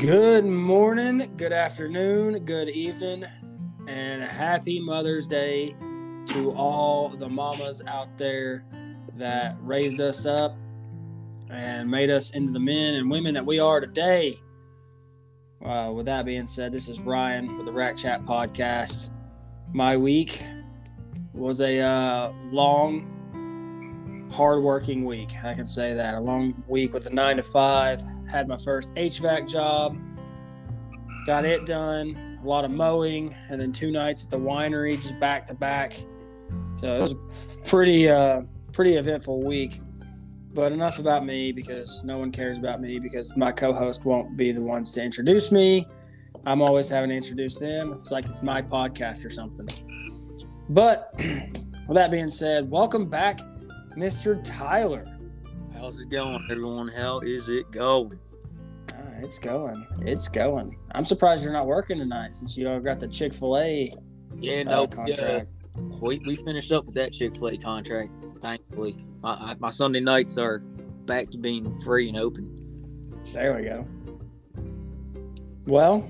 Good morning, good afternoon, good evening, and happy Mother's Day to all the mamas out there that raised us up and made us into the men and women that we are today. Uh, with that being said, this is Ryan with the Rack Chat podcast. My week was a uh, long, hard-working week. I can say that a long week with a nine to five. Had my first HVAC job, got it done. A lot of mowing, and then two nights at the winery, just back to back. So it was a pretty, uh, pretty eventful week. But enough about me because no one cares about me because my co-host won't be the ones to introduce me. I'm always having to introduce them. It's like it's my podcast or something. But with that being said, welcome back, Mr. Tyler. How's it going, everyone? How is it going? Ah, it's going. It's going. I'm surprised you're not working tonight since you all got the Chick Fil A Yeah, uh, no, contract. yeah, we, we finished up with that Chick fil A contract, thankfully. My, I, my Sunday nights are back to being free and open. There we go. Well,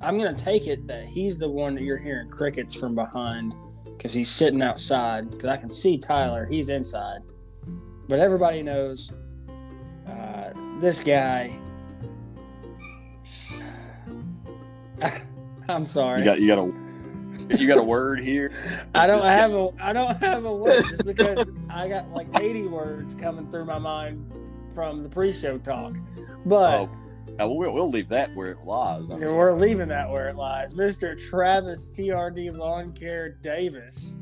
I'm gonna take it that he's the one that you're hearing crickets from behind because he's sitting outside. Because I can see Tyler, he's inside. But everybody knows uh, this guy. I'm sorry. You got you got a you got a word here. I don't have a I don't have a word just because I got like 80 words coming through my mind from the pre-show talk. But Oh, uh, we'll, we'll leave that where it lies. I mean, we're leaving that where it lies. Mr. Travis TRD Lawn Care Davis.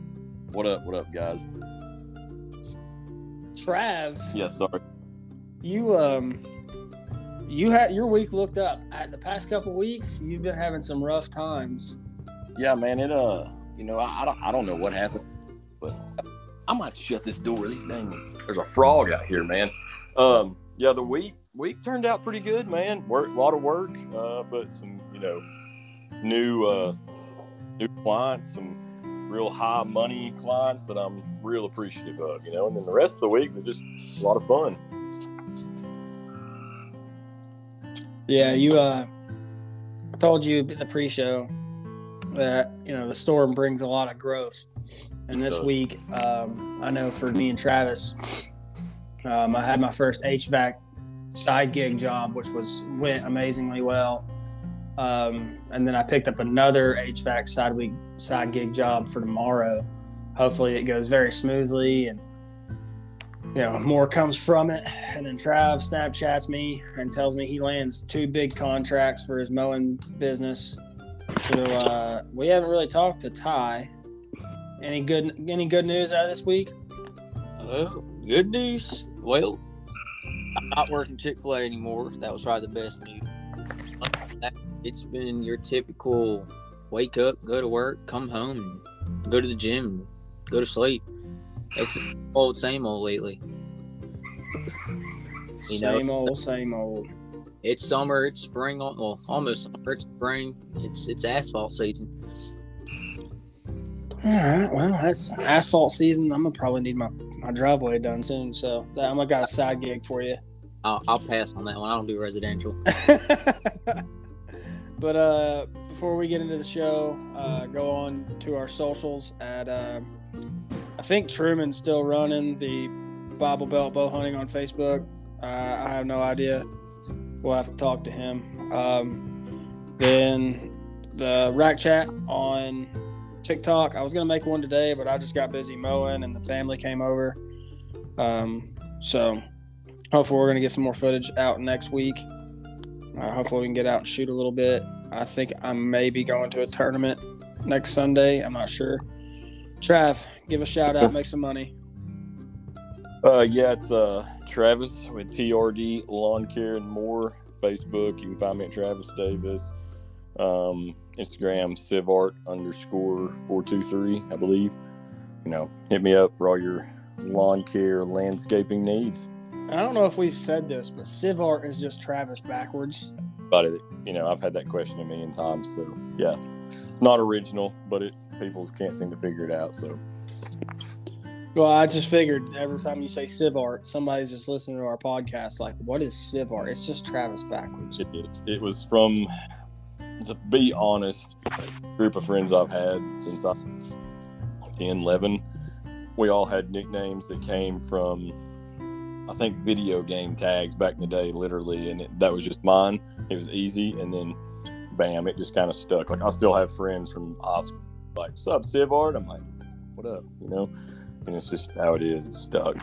what up? What up, guys? Trav, Yes, sorry. you um you had your week looked up. The past couple weeks, you've been having some rough times. Yeah, man. It uh, you know, I, I don't I don't know what happened, but I might shut this door. This dang, there's a frog out here, man. Um, yeah, the week week turned out pretty good, man. Work a lot of work, uh, but some you know new uh new clients, some real high money clients that I'm real appreciative of, you know. And then the rest of the week was just a lot of fun. Yeah, you uh I told you in the pre-show that, you know, the storm brings a lot of growth. And this week, um, I know for me and Travis, um, I had my first HVAC side gig job, which was went amazingly well. Um, and then I picked up another HVAC side week side gig job for tomorrow. Hopefully, it goes very smoothly and you know more comes from it. And then Trav Snapchats me and tells me he lands two big contracts for his mowing business. So uh, we haven't really talked to Ty. Any good any good news out of this week? Oh, good news. Well, I'm not working Chick fil A anymore. That was probably the best news. It's been your typical wake up, go to work, come home, go to the gym, go to sleep. It's the old, same old lately. You know, same old, same old. It's summer, it's spring, well, almost summer, it's spring, it's it's asphalt season. All right, well, that's asphalt season. I'm gonna probably need my, my driveway done soon, so I'm gonna got a side gig for you. I'll, I'll pass on that one. I don't do residential. but uh, before we get into the show, uh, go on to our socials. At uh, I think Truman's still running the Bible Belt bow hunting on Facebook. Uh, I have no idea. We'll have to talk to him. Um, then the Rack Chat on TikTok. I was gonna make one today, but I just got busy mowing, and the family came over. Um, so hopefully we're gonna get some more footage out next week. Uh, hopefully we can get out and shoot a little bit. I think I may be going to a tournament next Sunday. I'm not sure. Trav, give a shout out, make some money. Uh, yeah, it's uh Travis with TRD Lawn Care and More. Facebook, you can find me at Travis Davis. Um, Instagram, Sivart underscore four two three, I believe. You know, hit me up for all your lawn care, landscaping needs. I don't know if we've said this, but Sivart is just Travis backwards. But it, you know, I've had that question a million times. So yeah, it's not original, but it people can't seem to figure it out. So Well, I just figured every time you say Sivart, somebody's just listening to our podcast. Like, what is Sivart? It's just Travis backwards. It, it, it was from, to be honest, a group of friends I've had since I was 10, 11. We all had nicknames that came from, I think, video game tags back in the day, literally. And it, that was just mine. It was easy. And then, bam, it just kind of stuck. Like, I still have friends from Oscar, like, sub Sivart? I'm like, what up? You know? And it's just how it is. It's stuck.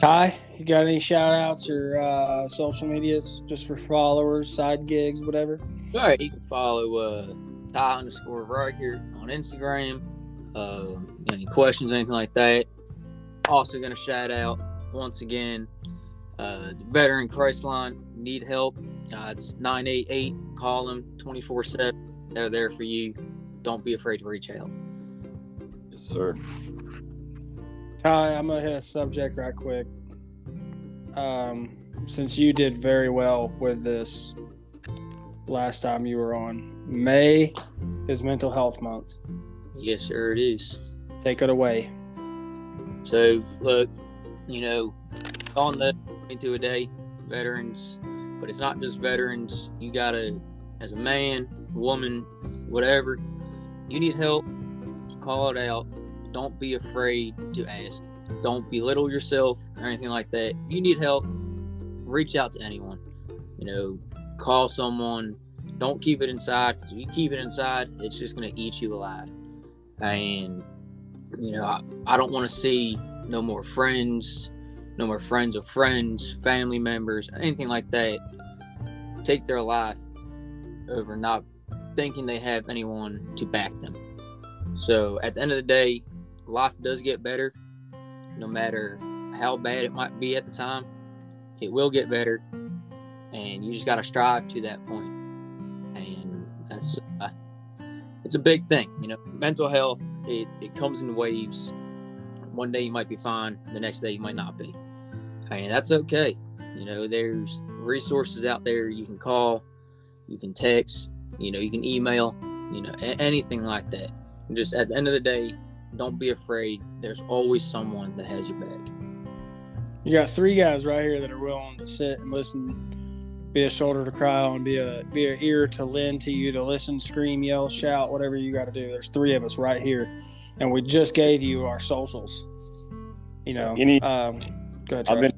Ty, you got any shout outs or uh, social medias just for followers, side gigs, whatever? All right, you can follow uh, Ty underscore Riker on Instagram. Uh, any questions, anything like that. Also, going to shout out once again uh, Veteran Crisis Line. Need help? Uh, it's 988. Call them 24 7. They're there for you. Don't be afraid to reach out. Yes, sir. Ty, I'm gonna hit a subject right quick. Um, since you did very well with this last time you were on, May is Mental Health Month. Yes, sir, it is. Take it away. So, look, you know, on the into a day, veterans, but it's not just veterans. You gotta, as a man, woman, whatever, you need help, call it out. Don't be afraid to ask. Don't belittle yourself or anything like that. If you need help, reach out to anyone. You know, call someone. Don't keep it inside because if you keep it inside, it's just gonna eat you alive. And you know, I, I don't want to see no more friends, no more friends of friends, family members, anything like that take their life over not thinking they have anyone to back them. So at the end of the day, life does get better, no matter how bad it might be at the time. It will get better, and you just got to strive to that point. And that's uh, it's a big thing, you know. Mental health it, it comes in waves. One day you might be fine, the next day you might not be, and that's okay. You know, there's resources out there you can call, you can text, you know, you can email, you know, a- anything like that. Just at the end of the day, don't be afraid. There's always someone that has your back. You got three guys right here that are willing to sit and listen, be a shoulder to cry on, be a be an ear to lend to you to listen, scream, yell, shout, whatever you got to do. There's three of us right here, and we just gave you our socials. You know, Any- um, go ahead. I've been.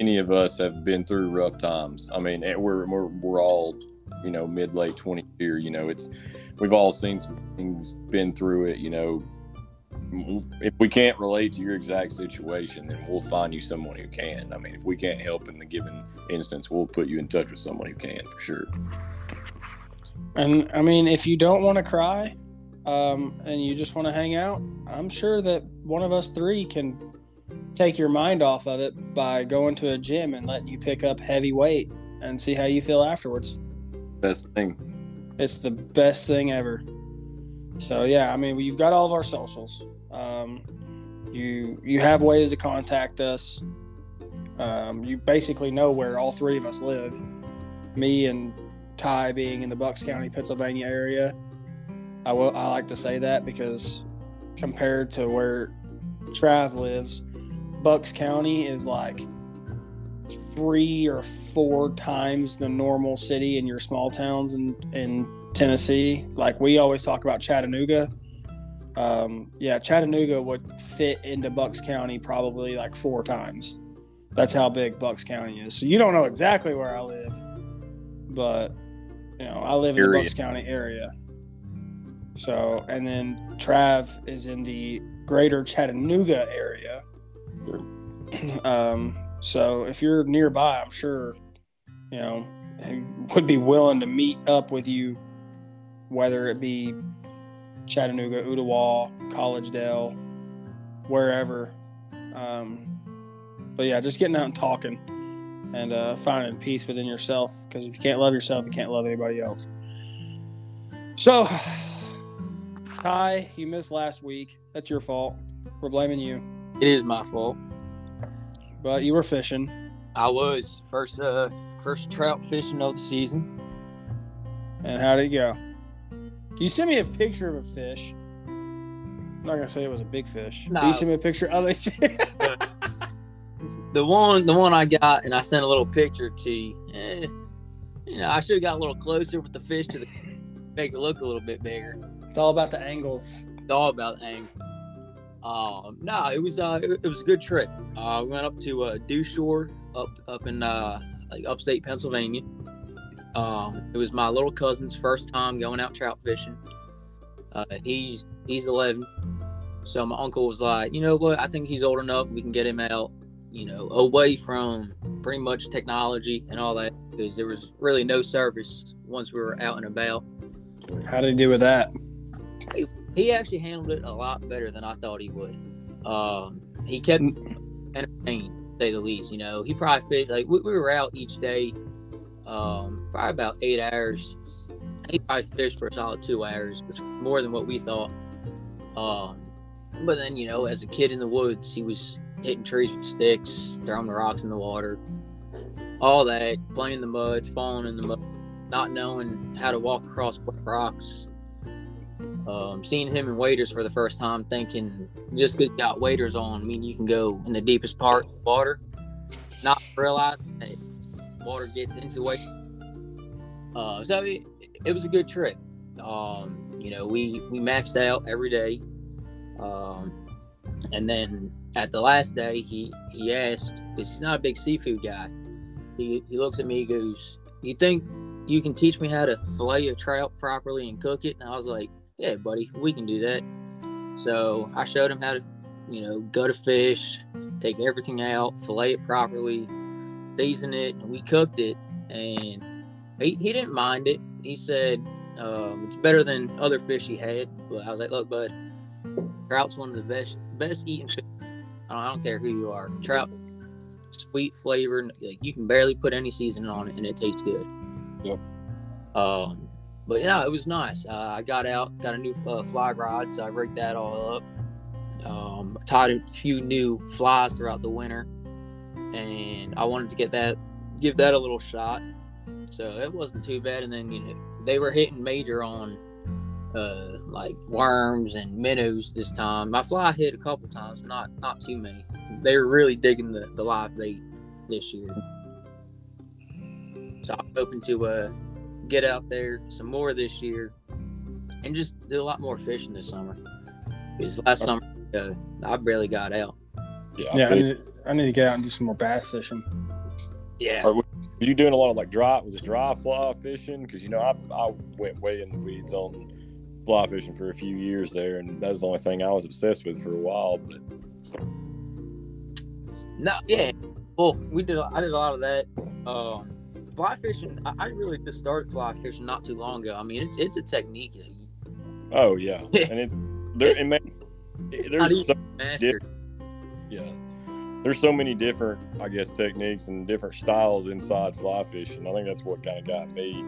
Any of us have been through rough times. I mean, we're we're we're all, you know, mid late twenty here. You know, it's we've all seen some things, been through it. You know, if we can't relate to your exact situation, then we'll find you someone who can. I mean, if we can't help in the given instance, we'll put you in touch with someone who can for sure. And I mean, if you don't want to cry, um, and you just want to hang out, I'm sure that one of us three can take your mind off of it by going to a gym and letting you pick up heavy weight and see how you feel afterwards. Best thing. It's the best thing ever. So yeah, I mean, you've got all of our socials. Um, you you have ways to contact us. Um, you basically know where all three of us live. Me and Ty being in the Bucks County, Pennsylvania area. I will. I like to say that because compared to where Trav lives, Bucks County is like three or four times the normal city in your small towns in, in Tennessee. Like we always talk about Chattanooga. Um, yeah, Chattanooga would fit into Bucks County probably like four times. That's how big Bucks County is. So you don't know exactly where I live, but you know I live in the Bucks County area. So and then Trav is in the greater Chattanooga area. Um, so if you're nearby, I'm sure, you know, he would be willing to meet up with you, whether it be Chattanooga, Ooltewah, Collegedale, wherever. Um, but yeah, just getting out and talking and uh, finding peace within yourself. Because if you can't love yourself, you can't love anybody else. So, Ty, you missed last week. That's your fault. We're blaming you. It is my fault. But you were fishing. I was first uh first trout fishing of the season. And how did it go? You sent me a picture of a fish. I'm not gonna say it was a big fish. No. You sent me a picture of it. The one, the one I got, and I sent a little picture to you. Eh, you know, I should have got a little closer with the fish to the, make it look a little bit bigger. it's all about the angles. It's all about angle. Um, no, it was uh, it, it was a good trip. Uh, we went up to uh, Dushore up up in uh, like upstate Pennsylvania. Um, it was my little cousin's first time going out trout fishing. Uh, he's he's 11, so my uncle was like, you know what? I think he's old enough. We can get him out, you know, away from pretty much technology and all that because there was really no service once we were out and about How did he do with that? he actually handled it a lot better than I thought he would. Um, he kept entertained, say the least. You know, he probably fished like we, we were out each day, um, probably about eight hours. He probably fished for a solid two hours, which more than what we thought. Um, but then you know, as a kid in the woods, he was hitting trees with sticks, throwing the rocks in the water, all that, playing in the mud, falling in the mud, not knowing how to walk across rocks um, seeing him in waders for the first time, thinking just because you got waders on, I mean you can go in the deepest part of the water, not realizing that water gets into the. Uh, so it, it was a good trip. Um, you know, we we maxed out every day, um, and then at the last day, he he asked because he's not a big seafood guy. He he looks at me, he goes, "You think you can teach me how to fillet a trout properly and cook it?" And I was like yeah, buddy, we can do that. So I showed him how to, you know, gut a fish, take everything out, fillet it properly, season it, and we cooked it. And he, he didn't mind it. He said um, it's better than other fish he had. But I was like, look, bud, trout's one of the best best eating fish. I don't, I don't care who you are. Trout, sweet flavor. Like you can barely put any seasoning on it, and it tastes good. Yep. Um, but yeah, it was nice. Uh, I got out, got a new uh, fly rod, so I rigged that all up. Um, tied a few new flies throughout the winter, and I wanted to get that, give that a little shot. So it wasn't too bad. And then you know they were hitting major on uh, like worms and minnows this time. My fly hit a couple times, but not not too many. They were really digging the, the live bait this year. So I'm hoping to uh, get out there some more this year and just do a lot more fishing this summer. Because last summer uh, I barely got out. Yeah. Yeah, I so- need, to, I need to get out and do some more bass fishing. Yeah. Are were you doing a lot of like dry? Was it dry fly fishing? Because you know, I I went way in the weeds on fly fishing for a few years there, and that was the only thing I was obsessed with for a while. But No, yeah. Well, we did. I did a lot of that. Uh, fly fishing. I, I really just started fly fishing not too long ago. I mean, it's it's a technique. that you oh yeah, and it's there. It may, not there's even so, master. yeah, there's so many different, I guess, techniques and different styles inside fly fishing. I think that's what kind of got me.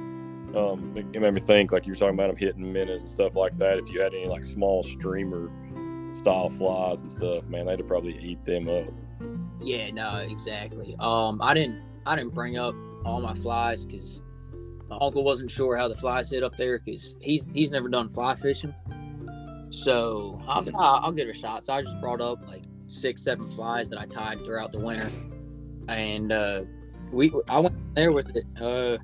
Um, it made me think like you were talking about them hitting minnows and stuff like that. If you had any like small streamer style flies and stuff, man, they'd probably eat them up. Yeah, no, exactly. Um, I didn't I didn't bring up all my flies because my uncle wasn't sure how the flies hit up there because he's he's never done fly fishing. So I was like, "Ah, I'll give it a shot. So I just brought up like six, seven flies that I tied throughout the winter, and uh, we I went there with it. Uh,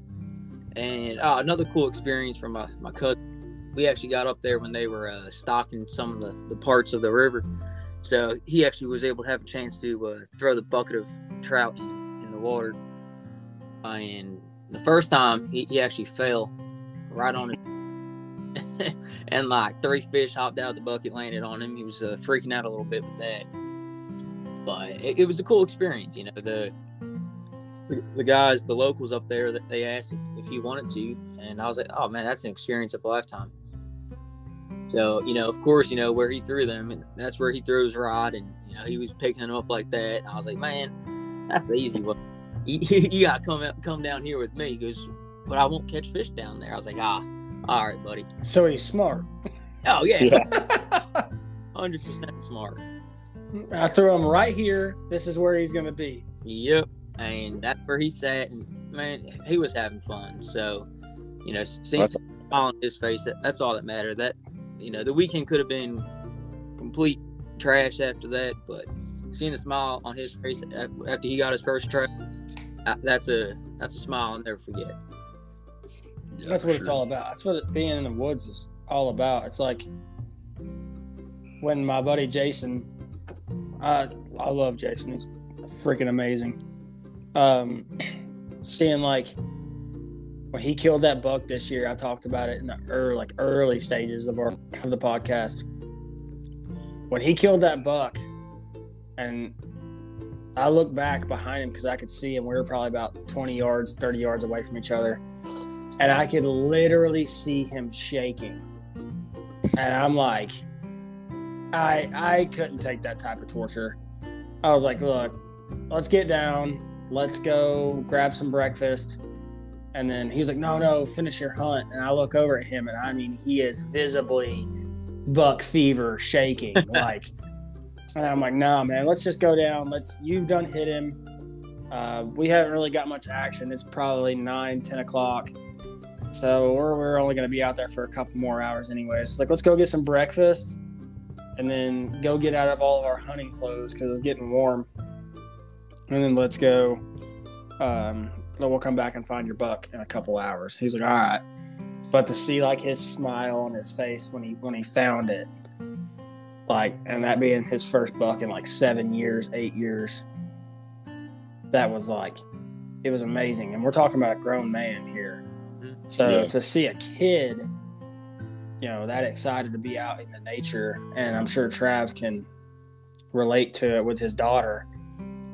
and uh, another cool experience from my my cousin. We actually got up there when they were uh, stocking some of the, the parts of the river. So he actually was able to have a chance to uh, throw the bucket of trout in, in the water. And the first time he, he actually fell right on it. and like three fish hopped out of the bucket, landed on him. He was uh, freaking out a little bit with that. But it, it was a cool experience. You know, the, the guys, the locals up there, that they asked if, if he wanted to. And I was like, oh man, that's an experience of a lifetime. So, you know, of course, you know, where he threw them, and that's where he threw his rod, and, you know, he was picking them up like that. I was like, man, that's the easy one. You, you got to come out, come down here with me. He goes, but I won't catch fish down there. I was like, ah, all right, buddy. So he's smart. Oh, yeah, Yeah. 100% smart. I threw him right here. This is where he's gonna be. Yep. And that's where he sat. And, man, he was having fun. So, you know, seeing That's- a smile on his face, that, that's all that mattered. That, you know, the weekend could have been complete trash after that. But seeing the smile on his face after he got his first try, uh, that's a that's a smile I'll never forget. Yeah, That's for what it's all about. That's what it, being in the woods is all about. It's like when my buddy Jason, I I love Jason. He's freaking amazing. Um, seeing like when he killed that buck this year, I talked about it in the early, like early stages of our of the podcast. When he killed that buck, and I looked back behind him because I could see him. We were probably about twenty yards, thirty yards away from each other and I could literally see him shaking. And I'm like, I I couldn't take that type of torture. I was like, look, let's get down, let's go grab some breakfast. And then he was like, no, no, finish your hunt. And I look over at him, and I mean, he is visibly buck fever shaking, like. And I'm like, nah, man, let's just go down. Let's. You've done hit him. Uh, we haven't really got much action. It's probably nine, ten o'clock. So we're, we're only going to be out there for a couple more hours anyways. Like, let's go get some breakfast and then go get out of all of our hunting clothes because it's getting warm. And then let's go. Um, then we'll come back and find your buck in a couple hours. He's like, all right. But to see like his smile on his face when he when he found it, like, and that being his first buck in like seven years, eight years, that was like, it was amazing. And we're talking about a grown man here. So Yeah. to see a kid, you know, that excited to be out in the nature, and I'm sure Trav can relate to it with his daughter.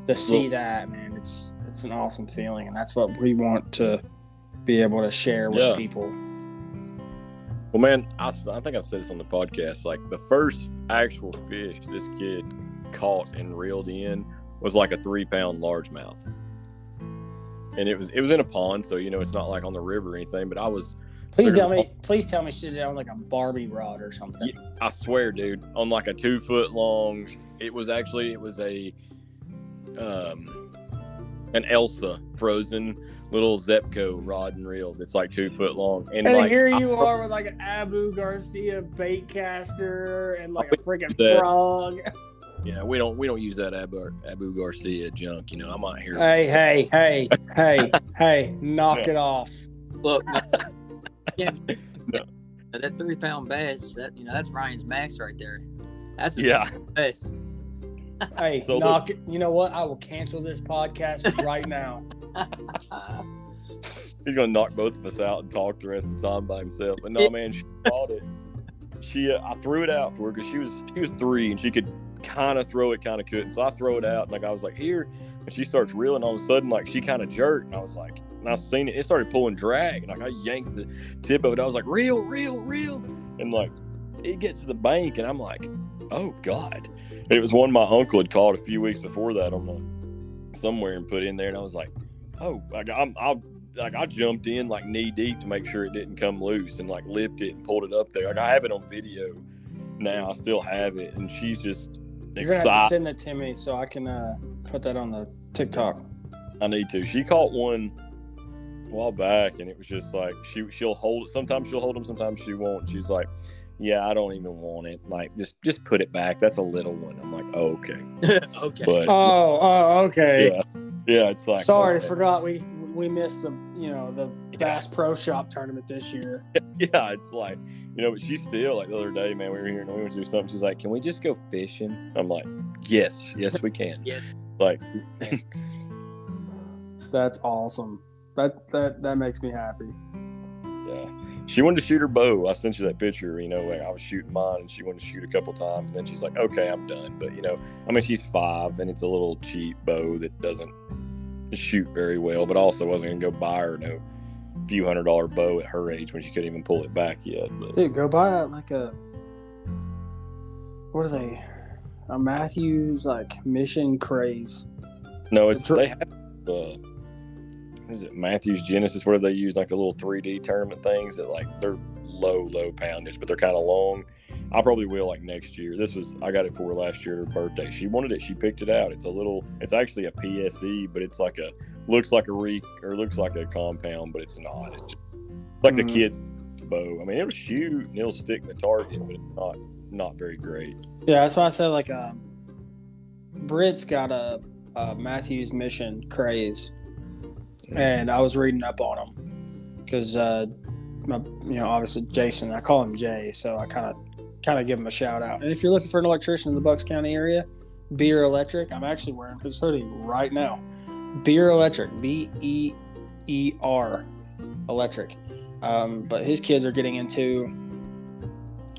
To see Well- that, man, it's it's an awesome feeling, and that's what we want to be able to share with Yeah. people. Well, man, I, I think I've said this on the podcast. Like the first actual fish this kid caught and reeled in was like a three pound largemouth, and it was it was in a pond, so you know it's not like on the river or anything. But I was, Please tell me, please tell me she did it on like a Barbie rod or something. I swear, dude, on like a two foot long. It was actually it was a um an Elsa frozen little Zebco rod and reel that's like two foot long, and, And like here I- you are with like an Abu Garcia bait caster and like a freaking frog. Yeah, we don't we don't use that Abu, Abu Garcia junk. You know, I'm out here. Hey, hey, hey, hey, hey, knock Yeah. it off. Look, yeah, No. that three pound bass, that you know, that's Ryan's max right there. That's his Yeah, best. Hey, So knock it. You know what? I will cancel this podcast right now. he's gonna knock both of us out and talk the rest of the time by himself. But no, man, she bought it. She, uh, I threw it out for her because she was she was three and she could kind of throw it, kind of couldn't. So I throw it out, and like I was like here, and she starts reeling. All of a sudden, like she kind of jerked, and I was like, and I seen it. It started pulling drag, and like I yanked the tip of it. I was like, reel, reel, reel, and like it gets to the bank, and I'm like, oh god. And it was one my uncle had caught a few weeks before that on the somewhere and put in there, and I was like, oh, like I'm, I like I jumped in like knee deep to make sure it didn't come loose, and like lifted it and pulled it up there. Like I have it on video now. I still have it, and she's just You're gonna have to send that to me so I can uh, put that on the TikTok. I need to. She caught one while back, and it was just like she she'll hold it. Sometimes she'll hold them, sometimes she won't. She's like, "Yeah, I don't even want it. Like, just just put it back. That's a little one." I'm like, oh, "Okay," okay. but Oh, oh, okay. yeah, yeah, it's like Sorry, okay. forgot we we missed the you know the Bass Pro Shop tournament this year. yeah, it's like you know, but she's still like the other day, man. We were here and we were to do something. She's like, "Can we just go fishing?" I'm like, "Yes, yes, we can." Yeah. Like, That's awesome. That that that makes me happy. yeah. She wanted to shoot her bow. I sent you that picture. You know, like I was shooting mine, and she wanted to shoot a couple times. And then she's like, "Okay, I'm done." But you know, I mean, she's five, and it's a little cheap bow that doesn't shoot very well. But also wasn't gonna go buy her no few hundred dollar bow at her age when she couldn't even pull it back yet. But Dude, go buy like a what are they? A Mathews like Mission Craze. no, it's they have uh, is it Mathews Genesis? Whatever they use, like the little 3D tournament things that like they're low, low poundage, but they're kind of long. I probably will like next year. This was I got it for her last year, her birthday. She wanted it. She picked it out. It's a little. It's actually a PSE, but it's like a looks like a re or looks like a compound, but it's not. It's, just, it's like Mhm. the kid's bow. I mean, it'll shoot and it'll stick the target, but it's not not very great. Yeah, that's why I said like um, Brit's got a, a Mathews mission craze, and I was reading up on him because uh, my you know obviously Jason I call him Jay, so I kind of kind of give him a shout out. And if you're looking for an electrician in the Bucks County area, Beer Electric, I'm actually wearing his hoodie right now. Beer Electric, B E E R Electric. Um, but his kids are getting into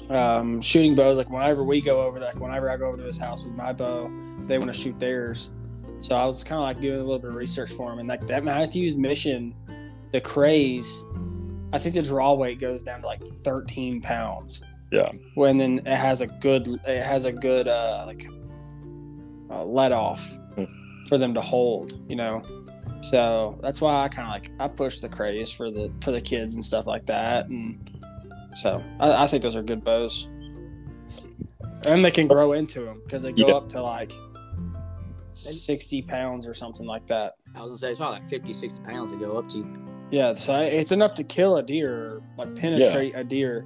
um, shooting bows. Like whenever we go over, like whenever I go over to his house with my bow, they want to shoot theirs. So I was kind of like doing a little bit of research for him, and like that Mathews mission, the craze, I think the draw weight goes down to like 13 pounds. Yeah. When then it has a good, it has a good uh, like uh, let off Hmm. for them to hold, you know. So that's why I kind of like I push the craze for the for the kids and stuff like that, and so I, I think those are good bows, and they can grow into them because they go Yeah. up to like sixty pounds or something like that. I was gonna say it's probably like 50, 60 pounds to go up to. Yeah, so it's enough to kill a deer, like penetrate a deer,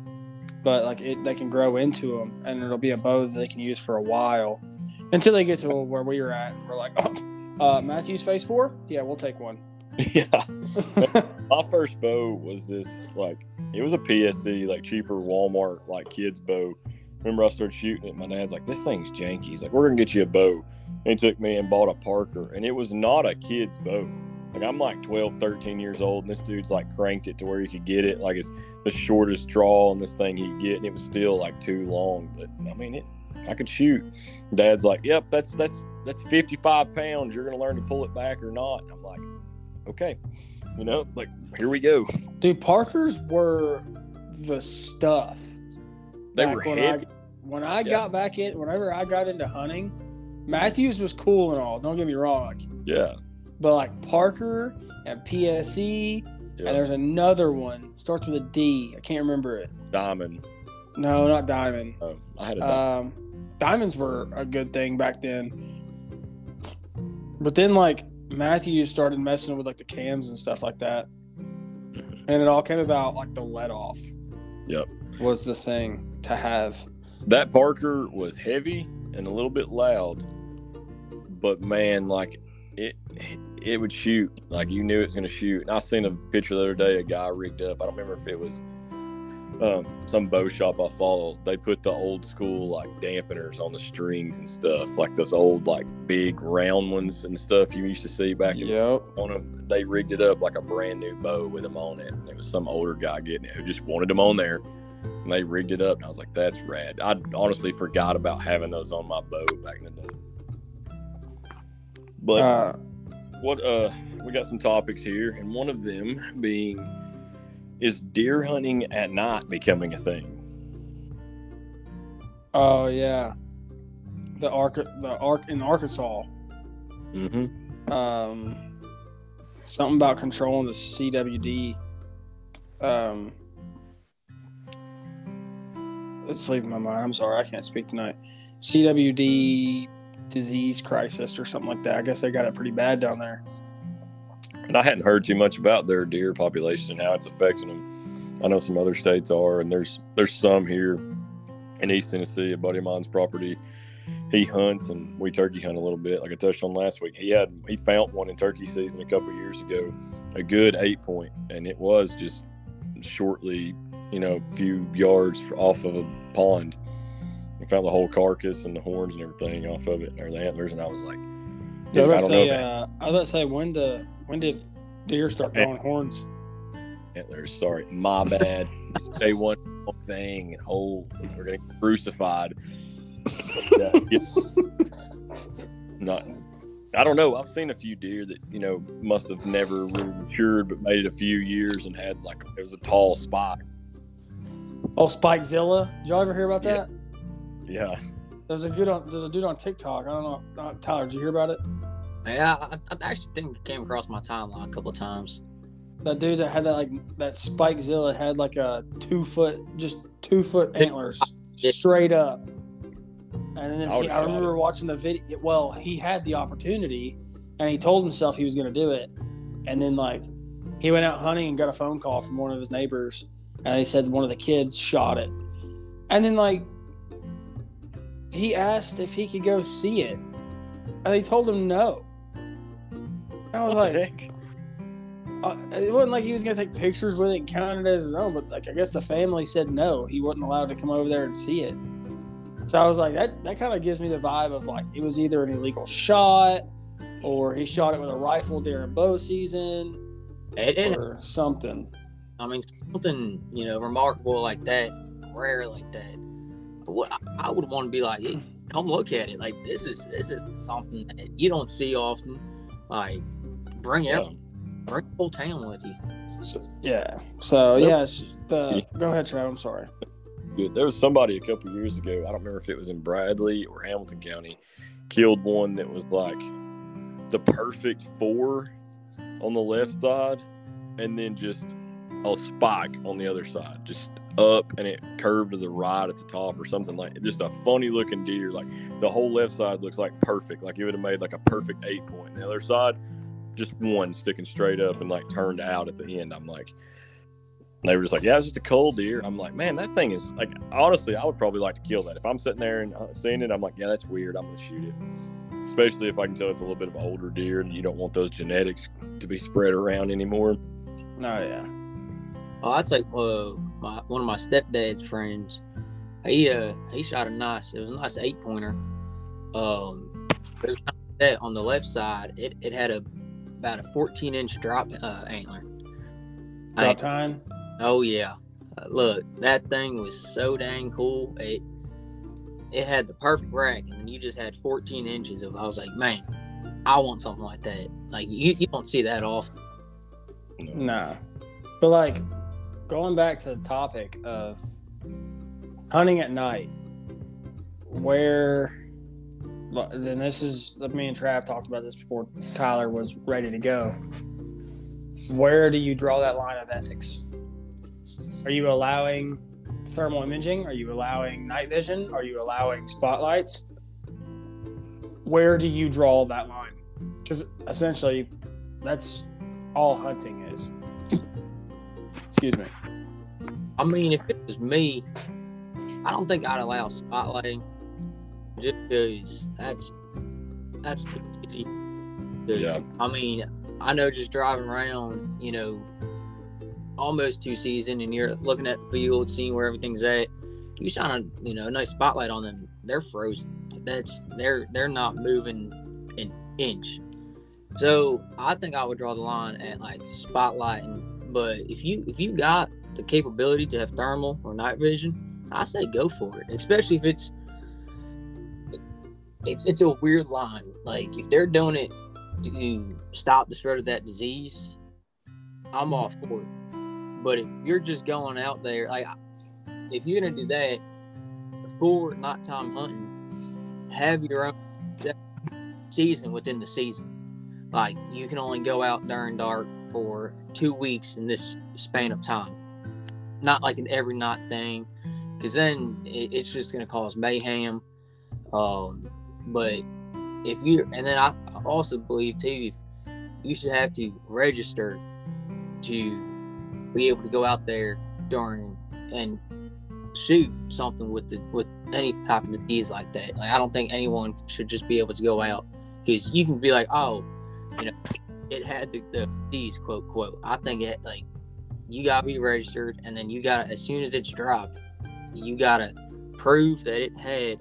but like it, they can grow into them, and it'll be a bow that they can use for a while until they get to where we were at. We're like, oh, uh, Mathews phase four, yeah, we'll take one. yeah. My first bow was this like it was a PSE like cheaper Walmart like kids bow. Remember I started shooting it. My dad's like, "This thing's janky." He's like, "We're gonna get you a bow." And took me and bought a Parker, and it was not a kid's bow. Like I'm like 12, 13 years old, and this dude's like cranked it to where you could get it. Like it's the shortest draw on this thing he'd get, and it was still like too long. But I mean, it I could shoot. Dad's like, "Yep, that's that's that's 55 pounds. You're gonna learn to pull it back or not." And I'm like, "Okay." You know, like here we go. Dude, Parkers were the stuff. They back were when heavy. I, when I Yeah. got back in, whenever I got into hunting, Mathews was cool and all. Don't get me wrong, Yeah. but like Parker and PSE, yeah. and there's another one starts with a D. I can't remember it. Diamond. No, not Diamond. Oh, I had a diamond. Um, diamonds were a good thing back then, but then like Matthews started messing with like the cams and stuff like that, Mhm. and it all came about like the let off. Yep. was the thing to have. that Parker was heavy and a little bit loud, but man, like it, it would shoot. Like you knew it's going to shoot. And I seen a picture the other day. A guy rigged up. I don't remember if it was um, some bow shop I follow. They put the old school like dampeners on the strings and stuff, like those old like big round ones and stuff you used to see back in Yep. on them. They rigged it up like a brand new bow with them on it. And it was some older guy getting it who just wanted them on there. And they rigged it up, and I was like, "That's rad." I honestly forgot about having those on my boat back in the day. But Uh, what? Uh, we got some topics here, and one of them being, is deer hunting at night becoming a thing? oh yeah. The arc, the arc in Arkansas. Mm-hmm. Um, something about controlling the CWD. Um, it's leaving my mind. I'm sorry, I can't speak tonight. CWD disease crisis or something like that. I guess they got it pretty bad down there. And I hadn't heard too much about their deer population and how it's affecting them. I know some other states are, and there's there's some here in East Tennessee. A buddy of mine's property. He hunts, and we turkey hunt a little bit. Like I touched on last week, he had he found one in turkey season a couple years ago, a good eight point, and it was just shortly, you know, a few yards off of a pond. We found the whole carcass and the horns and everything off of it, or the antlers, and I was like, I was I don't know say, uh, I was about to say when the when did deer start growing horns? antlers. Sorry, my bad. Say one thing and oh, we're gonna crucified. Not. I don't know. I've seen a few deer that you know must have never really matured, but made it a few years and had like it was a tall spike. Oh, Spikezilla. Did y'all ever hear about that? Yeah, There's a good on. There's a dude on TikTok. I don't know. Uh, Tyler, did you hear about it? Yeah, I, I actually think it came across my timeline a couple of times. That dude that had that like that Spikezilla had like a two foot, just two foot antlers straight up. And then I he, I remember it. watching the video. Well, he had the opportunity, and he told himself he was going to do it. And then like he went out hunting and got a phone call from one of his neighbors, and they said one of the kids shot it. And then like he asked if he could go see it, and they told him no. I was like, uh, it wasn't like he was gonna take pictures with it and count it as his own, but like I guess the family said no, he wasn't allowed to come over there and see it. So I was like, that that kind of gives me the vibe of like it was either an illegal shot or he shot it with a rifle during bow season it, or something. I mean, something you know remarkable like that, rare like that. What I, I would want to be like, hey, come look at it. Like this is this is something that you don't see often. Like bring it, Yeah. bring the whole town with you. So- Yeah. So yes, the go ahead, Trav. I'm sorry. Good. There was somebody a couple years ago. I don't remember if it was in Bradley or Hamilton County. Killed one that was like the perfect four on the left side, and then just a spike on the other side, just up, and it curved to the right at the top or something like. Just a funny looking deer. Like the whole left side looks like perfect. Like it would have made like a perfect eight point. The other side, just one sticking straight up and like turned out at the end. I'm like. They were just like, yeah, it's just a cold deer. I'm like, man, that thing is like, honestly, I would probably like to kill that. If I'm sitting there and uh, seeing it, I'm like, yeah, that's weird. I'm to shoot it. Especially if I can tell it's a little bit of an older deer and you don't want those genetics to be spread around anymore. No, yeah. Oh, I'd say uh, my one of my stepdad's friends. He uh he shot a nice. It was a nice eight pointer. Um, but it was not that on the left side. It, it had a about a 14 inch drop uh, antler. Drop time. oh yeah, uh, look that thing was so dang cool. It it had the perfect rack, and you just had 14 inches of. I was like, man, I want something like that. Like you, you don't see that often. No. But like going back to the topic of hunting at night, where then this is me and Trav talked about this before Tyler was ready to go. Where do you draw that line of ethics? Are you allowing thermal imaging? Are you allowing night vision? Are you allowing spotlights? Where do you draw that line? Because essentially, that's all hunting. Excuse me. I mean, if it was me, I don't think I'd allow spotlighting, just because that's that's too easy. to- Yeah. I mean, I know just driving around, you know, almost two season, and you're looking at the field, seeing where everything's at. You shine a you know a nice spotlight on them, they're frozen. That's they're they're not moving an inch. So I think I would draw the line at like spotlighting. But if you if you got the capability to have thermal or night vision, I say go for it. Especially if it's it's it's a weird line. Like if they're doing it to stop the spread of that disease, I'm all for it. But if you're just going out there, like if you're gonna do that for nighttime hunting, have your own season within the season. Like you can only go out during dark for two weeks in this span of time. Not like an every night thing, because then it, it's just gonna cause mayhem. Um, but if you and then I also believe too, you should have to register to be able to go out there during and shoot something with the with any type of disease like that. Like I don't think anyone should just be able to go out because you can be like, oh, you know, it had the, the disease, quote quote. I think it like you gotta be registered, and then you gotta as soon as it's dropped, you gotta prove that it had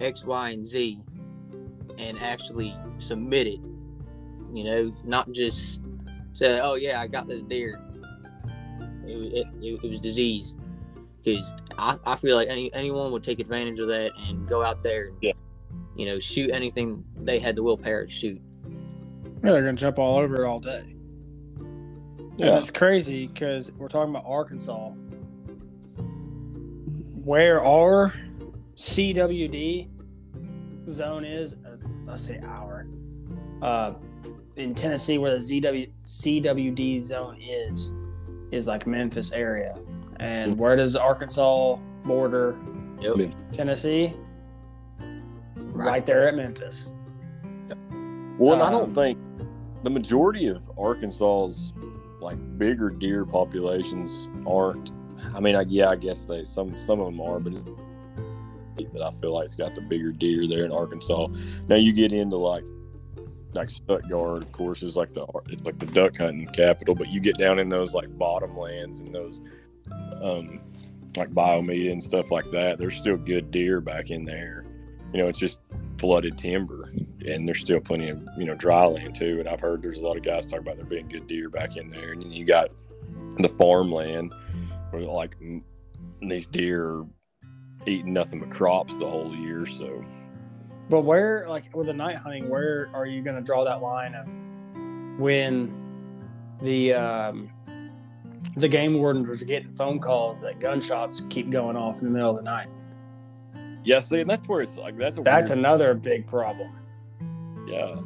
X, Y, and Z, and actually submit it. You know, not just say, oh yeah, I got this deer. It was it, it, it was diseased because I, I feel like any anyone would take advantage of that and go out there and Yeah. you know shoot anything they had the willpower to shoot. Yeah, they're gonna jump all over it all day. Yeah. That's crazy because we're talking about Arkansas, where our CWD zone is. uh, Let's say our. Uh, in Tennessee, where the ZW CWD zone is, is like Memphis area, and where does Arkansas border Yep. Tennessee? Right, there at memphis Well, and I Um, don't think the majority of Arkansas's like bigger deer populations aren't. I mean, I, yeah, I guess they some some of them are, but that I feel like it's got the bigger deer there in Arkansas. Now you get into like like Stuttgart, of course, is like the it's like the duck hunting capital, but you get down in those like bottomlands and those um like Bayou Meto and stuff like that. There's still good deer back in there. You know, it's just flooded timber, and there's still plenty of you know dry land too. And I've heard there's a lot of guys talk about there being good deer back in there. And then you got the farmland where like these deer are eating nothing but crops the whole year. So, but where like with the night hunting, where are you going to draw that line of when the um, the game wardens are getting phone calls that gunshots keep going off in the middle of the night? Yeah, see, and that's where it's like that's that's another big problem. Yeah,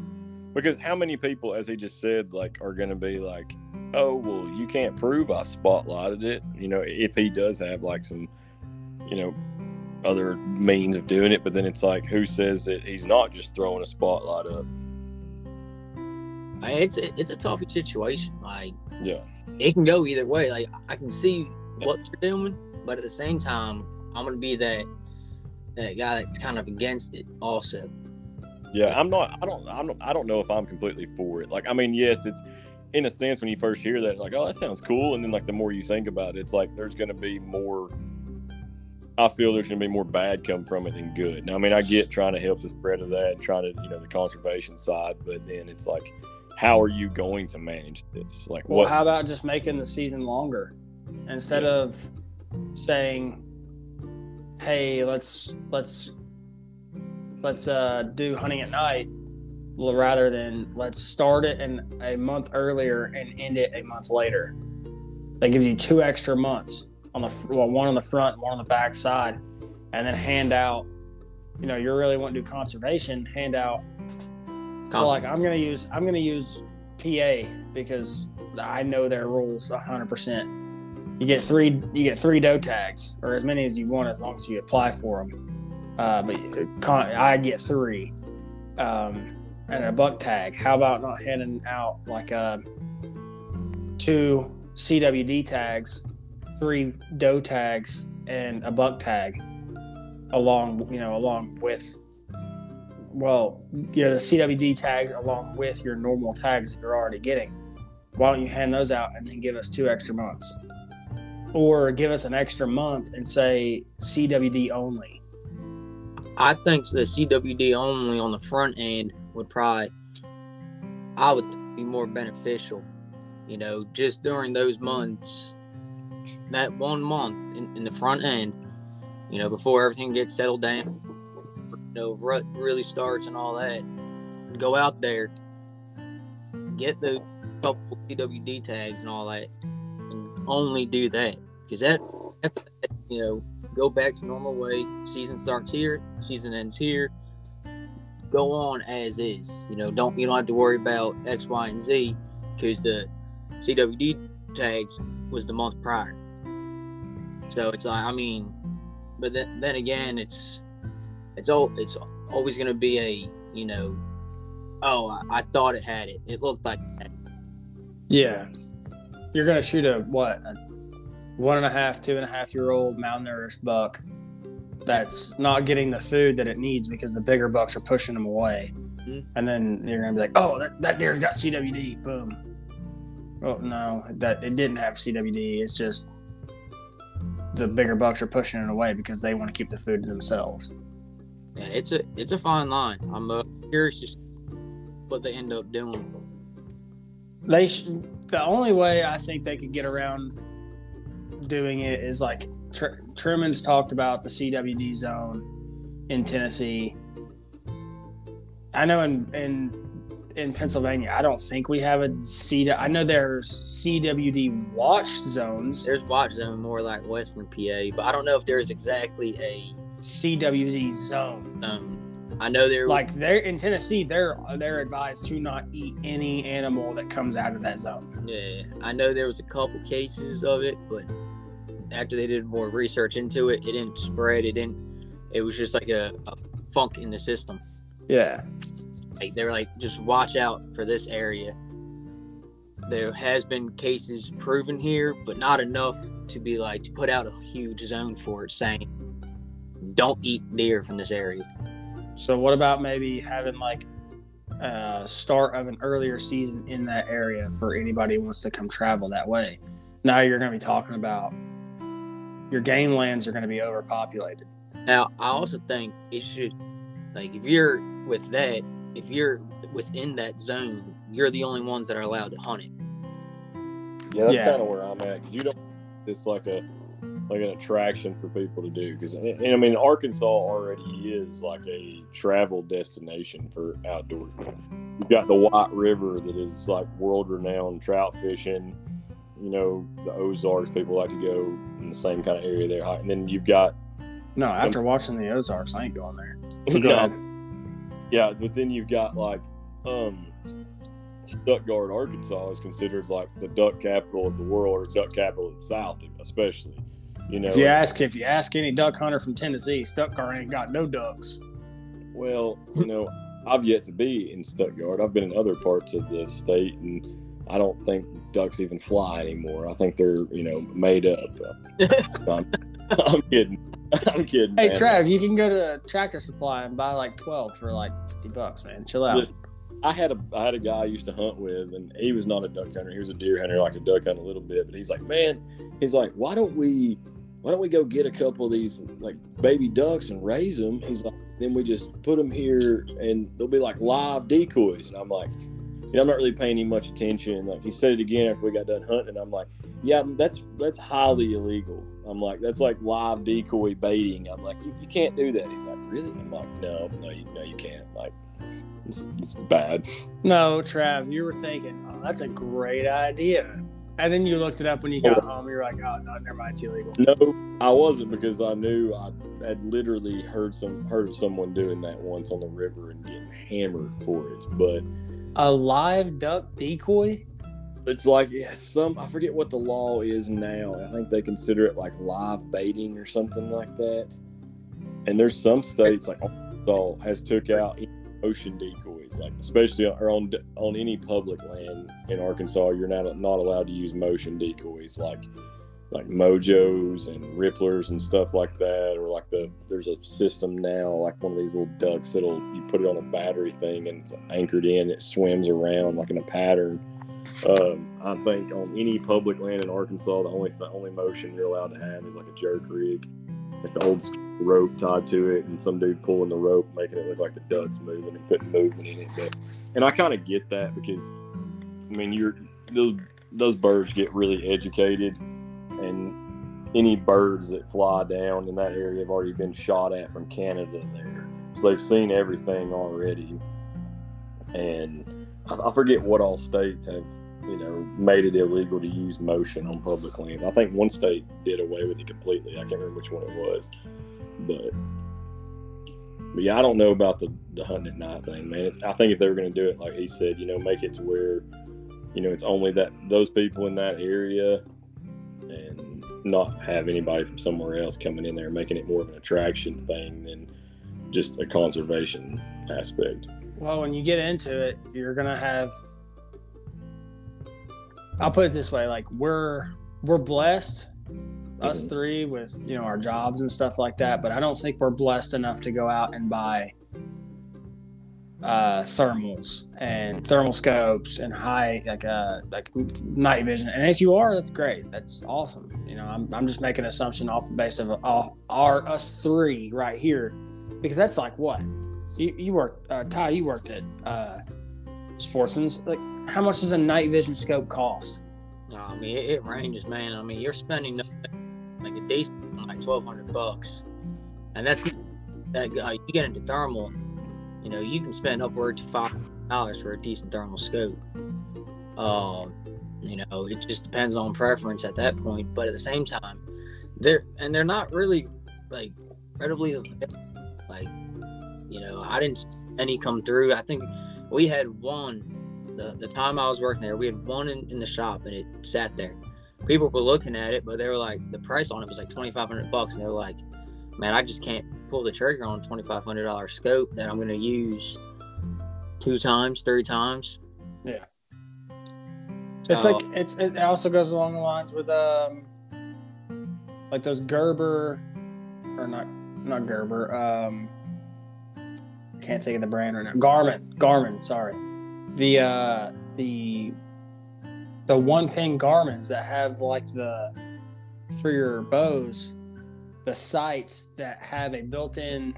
because how many people, as he just said, like are going to be like, oh well, you can't prove I spotlighted it. You know, if he does have like some, you know, other means of doing it, but then it's like, who says that he's not just throwing a spotlight up? It's a, it's a tough situation. Like, yeah, it can go either way. Like, I can see what you're doing, but at the same time, I'm gonna be that that guy that's kind of against it also. Yeah, I'm not. I don't. I don't. I don't know if I'm completely for it. Like, I mean, yes, it's in a sense when you first hear that, like, oh, that sounds cool, and then like the more you think about it, it's like there's going to be more. I feel there's going to be more bad come from it than good. Now, I mean, I get trying to help the spread of that, trying to you know the conservation side, but then it's like, how are you going to manage this? Like, well, what? how about just making the season longer instead yeah. of saying hey, let's let's let's uh, do hunting at night rather than let's start it in a month earlier and end it a month later. That gives you two extra months on the well, one on the front, one on the back side, and then hand out. You know, you really want to do conservation. Hand out. So like, I'm gonna use I'm gonna use PA because I know their rules 100. percent you get three you get three doe tags or as many as you want as long as you apply for them but i get three um, and a buck tag. How about not handing out like uh, two cwd tags three doe tags and a buck tag along you know along with well you know the cwd tags along with your normal tags that you're already getting. Why don't you hand those out and then give us two extra months? Or give us an extra month and say CWD only? I think the CWD only on the front end would probably, I would be more beneficial. You know, just during those months, that one month in, in the front end, you know, before everything gets settled down, you know, rut really starts and all that, go out there, get the couple CWD tags and all that, and only do that because that, you know, go back to normal way. Season starts here, season ends here. Go on as is. You know, don't you don't have to worry about X, Y, and Z because the CWD tags was the month prior. So it's like I mean, but then then again, it's it's all it's always going to be a you know, oh I, I, thought it had it. It looked like. Yeah, you're gonna shoot a what a one and a half, two and a half year old malnourished buck that's not getting the food that it needs because the bigger bucks are pushing them away. Mm-hmm. And then you're gonna be like, oh, that, that deer's got CWD. Boom. Oh no, that it didn't have CWD. It's just the bigger bucks are pushing it away because they want to keep the food to themselves. Yeah, it's a it's a fine line. I'm uh, curious just what they end up doing. They sh- the only way I think they could get around doing it is like Tr- Truman's talked about the CWD zone in Tennessee. I know in in in Pennsylvania, I don't think we have a C. I know there's CWD watch zones. There's watch zone more like Western PA, but I don't know if there's exactly a CWD zone. Um, I know they're like they're in Tennessee. They're they're advised to not eat any animal that comes out of that zone. Yeah, I know there was a couple cases of it, but after they did more research into it, it didn't spread. It didn't. It was just like a, a funk in the system. Yeah. Like they were like, just watch out for this area. There has been cases proven here, but not enough to be like to put out a huge zone for it, saying don't eat deer from this area. So what about maybe having like a start of an earlier season in that area for anybody who wants to come travel that way? Now you're going to be talking about your game lands are going to be overpopulated. Now, I also think it should, like, if you're with that, if you're within that zone, you're the only ones that are allowed to hunt it. Yeah, that's Yeah. kind of where I'm at because you don't. It's like a like an attraction for people to do because and I mean Arkansas already is like a travel destination for outdoor. You've got the White River that is like world renowned trout fishing. You know the Ozarks people like to go in the same kind of area there, and then you've got No, after watching the Ozarks, I ain't going there. Go No, ahead. Yeah, but then you've got like um Stuttgart, Arkansas is considered like the duck capital of the world or duck capital of the South, especially. You know, If you ask if you ask any duck hunter from Tennessee, Stuttgart ain't got no ducks. well, you know, I've yet to be in Stuttgart. I've been in other parts of the state, and I don't think ducks even fly anymore. I think they're you know made up. I'm, I'm kidding. I'm kidding. Hey man. Trav, you can go to Tractor Supply and buy like twelve for like fifty bucks, man. Chill out. Listen, I had a I had a guy I used to hunt with, and he was not a duck hunter. He was a deer hunter, liked to duck hunt a little bit. But he's like, man, he's like, why don't we, why don't we go get a couple of these like baby ducks and raise them? He's like, then we just put them here, and they'll be like live decoys. And I'm like, you know, I'm not really paying him much attention. Like he said it again after we got done hunting. I'm like, yeah, that's that's highly illegal. I'm like, that's like live decoy baiting. I'm like, you, you can't do that. He's like, really? I'm like, no, no, you, no, you can't. Like, it's, it's bad. No, Trav, you were thinking, oh, that's a great idea. And then you looked it up when you got home. You're like, oh, no, never mind, it's illegal. No, I wasn't because I knew I had literally heard some heard of someone doing that once on the river and getting hammered for it. But A live duck decoy? it's like yeah, some I forget what the law is now. I think they consider it like live baiting or something like that. And there's some states like Arkansas has took out motion decoys, like especially on- or on on any public land in Arkansas, you're not not allowed to use motion decoys like like mojos and ripplers and stuff like that or like the there's a system now like one of these little ducks that'll you put it on a battery thing and it's anchored in it swims around like in a pattern um, I think on any public land in Arkansas, the only the only motion you're allowed to have is like a jerk rig, like the old rope tied to it, and some dude pulling the rope, making it look like the duck's moving and putting movement in it. But and I kind of get that because, I mean, you're those those birds get really educated, and any birds that fly down in that area have already been shot at from Canada there, so they've seen everything already, and I, I forget what all states have you know made it illegal to use motion on public lands. I think one state did away with it completely. I can't remember which one it was, but but yeah, I don't know about the the hunting at night thing, man. It's, I think if they were going to do it, like he said, you know, make it to where you know it's only that those people in that area, and not have anybody from somewhere else coming in there, making it more of an attraction thing than just a conservation aspect. Well, when you get into it, you're gonna have. I'll put it this way: like we're we're blessed, us Mhm. three, with you know our jobs and stuff like that. But I don't think we're blessed enough to go out and buy uh, thermals and thermal scopes and high like uh like night vision. And if you are, that's great. That's awesome. You know, I'm, I'm just making an assumption off the base of all our us three right here, because that's like what you, you worked uh, Ty, you worked at uh, Sportsman's. Like, how much does a night vision scope cost? No, I mean it, it ranges, man. I mean you're spending like a decent like twelve hundred bucks, and that's that guy. You get into thermal, you know, you can spend upward to five dollars for a decent thermal scope. Um, you know, it just depends on preference at that point. But at the same time, they're and they're not really like incredibly like you know I didn't any come through. I think we had one the, the time I was working there, we had one in, in the shop and it sat there. People were looking at it, but they were like, the price on it was like twenty five hundred bucks, and they were like, "Man, I just can't pull the trigger on a twenty five hundred dollar scope that I'm going to use two times, three times." Yeah. It's Oh. like it's it also goes along the lines with um like those Gerber or not not Gerber. Um, can't think of the brand right now. Garmin, Garmin. Sorry, the uh, the the one pin Garmin's that have like the for your bows, the sights that have a built-in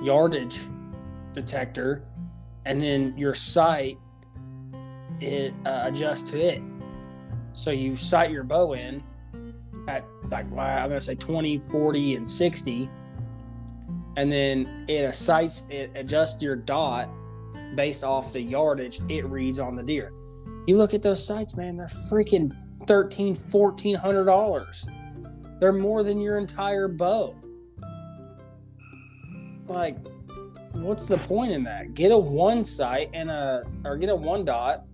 yardage detector, and then your sight it uh, adjusts to it. So you sight your bow in at like I'm gonna say 20, 40, and 60, and then it sights it adjusts your dot based off the yardage it reads on the deer. You look at those sights, man, they're freaking 13 1400 dollars. They're more than your entire bow. Like, what's the point in that? Get a one sight and a or get a one dot,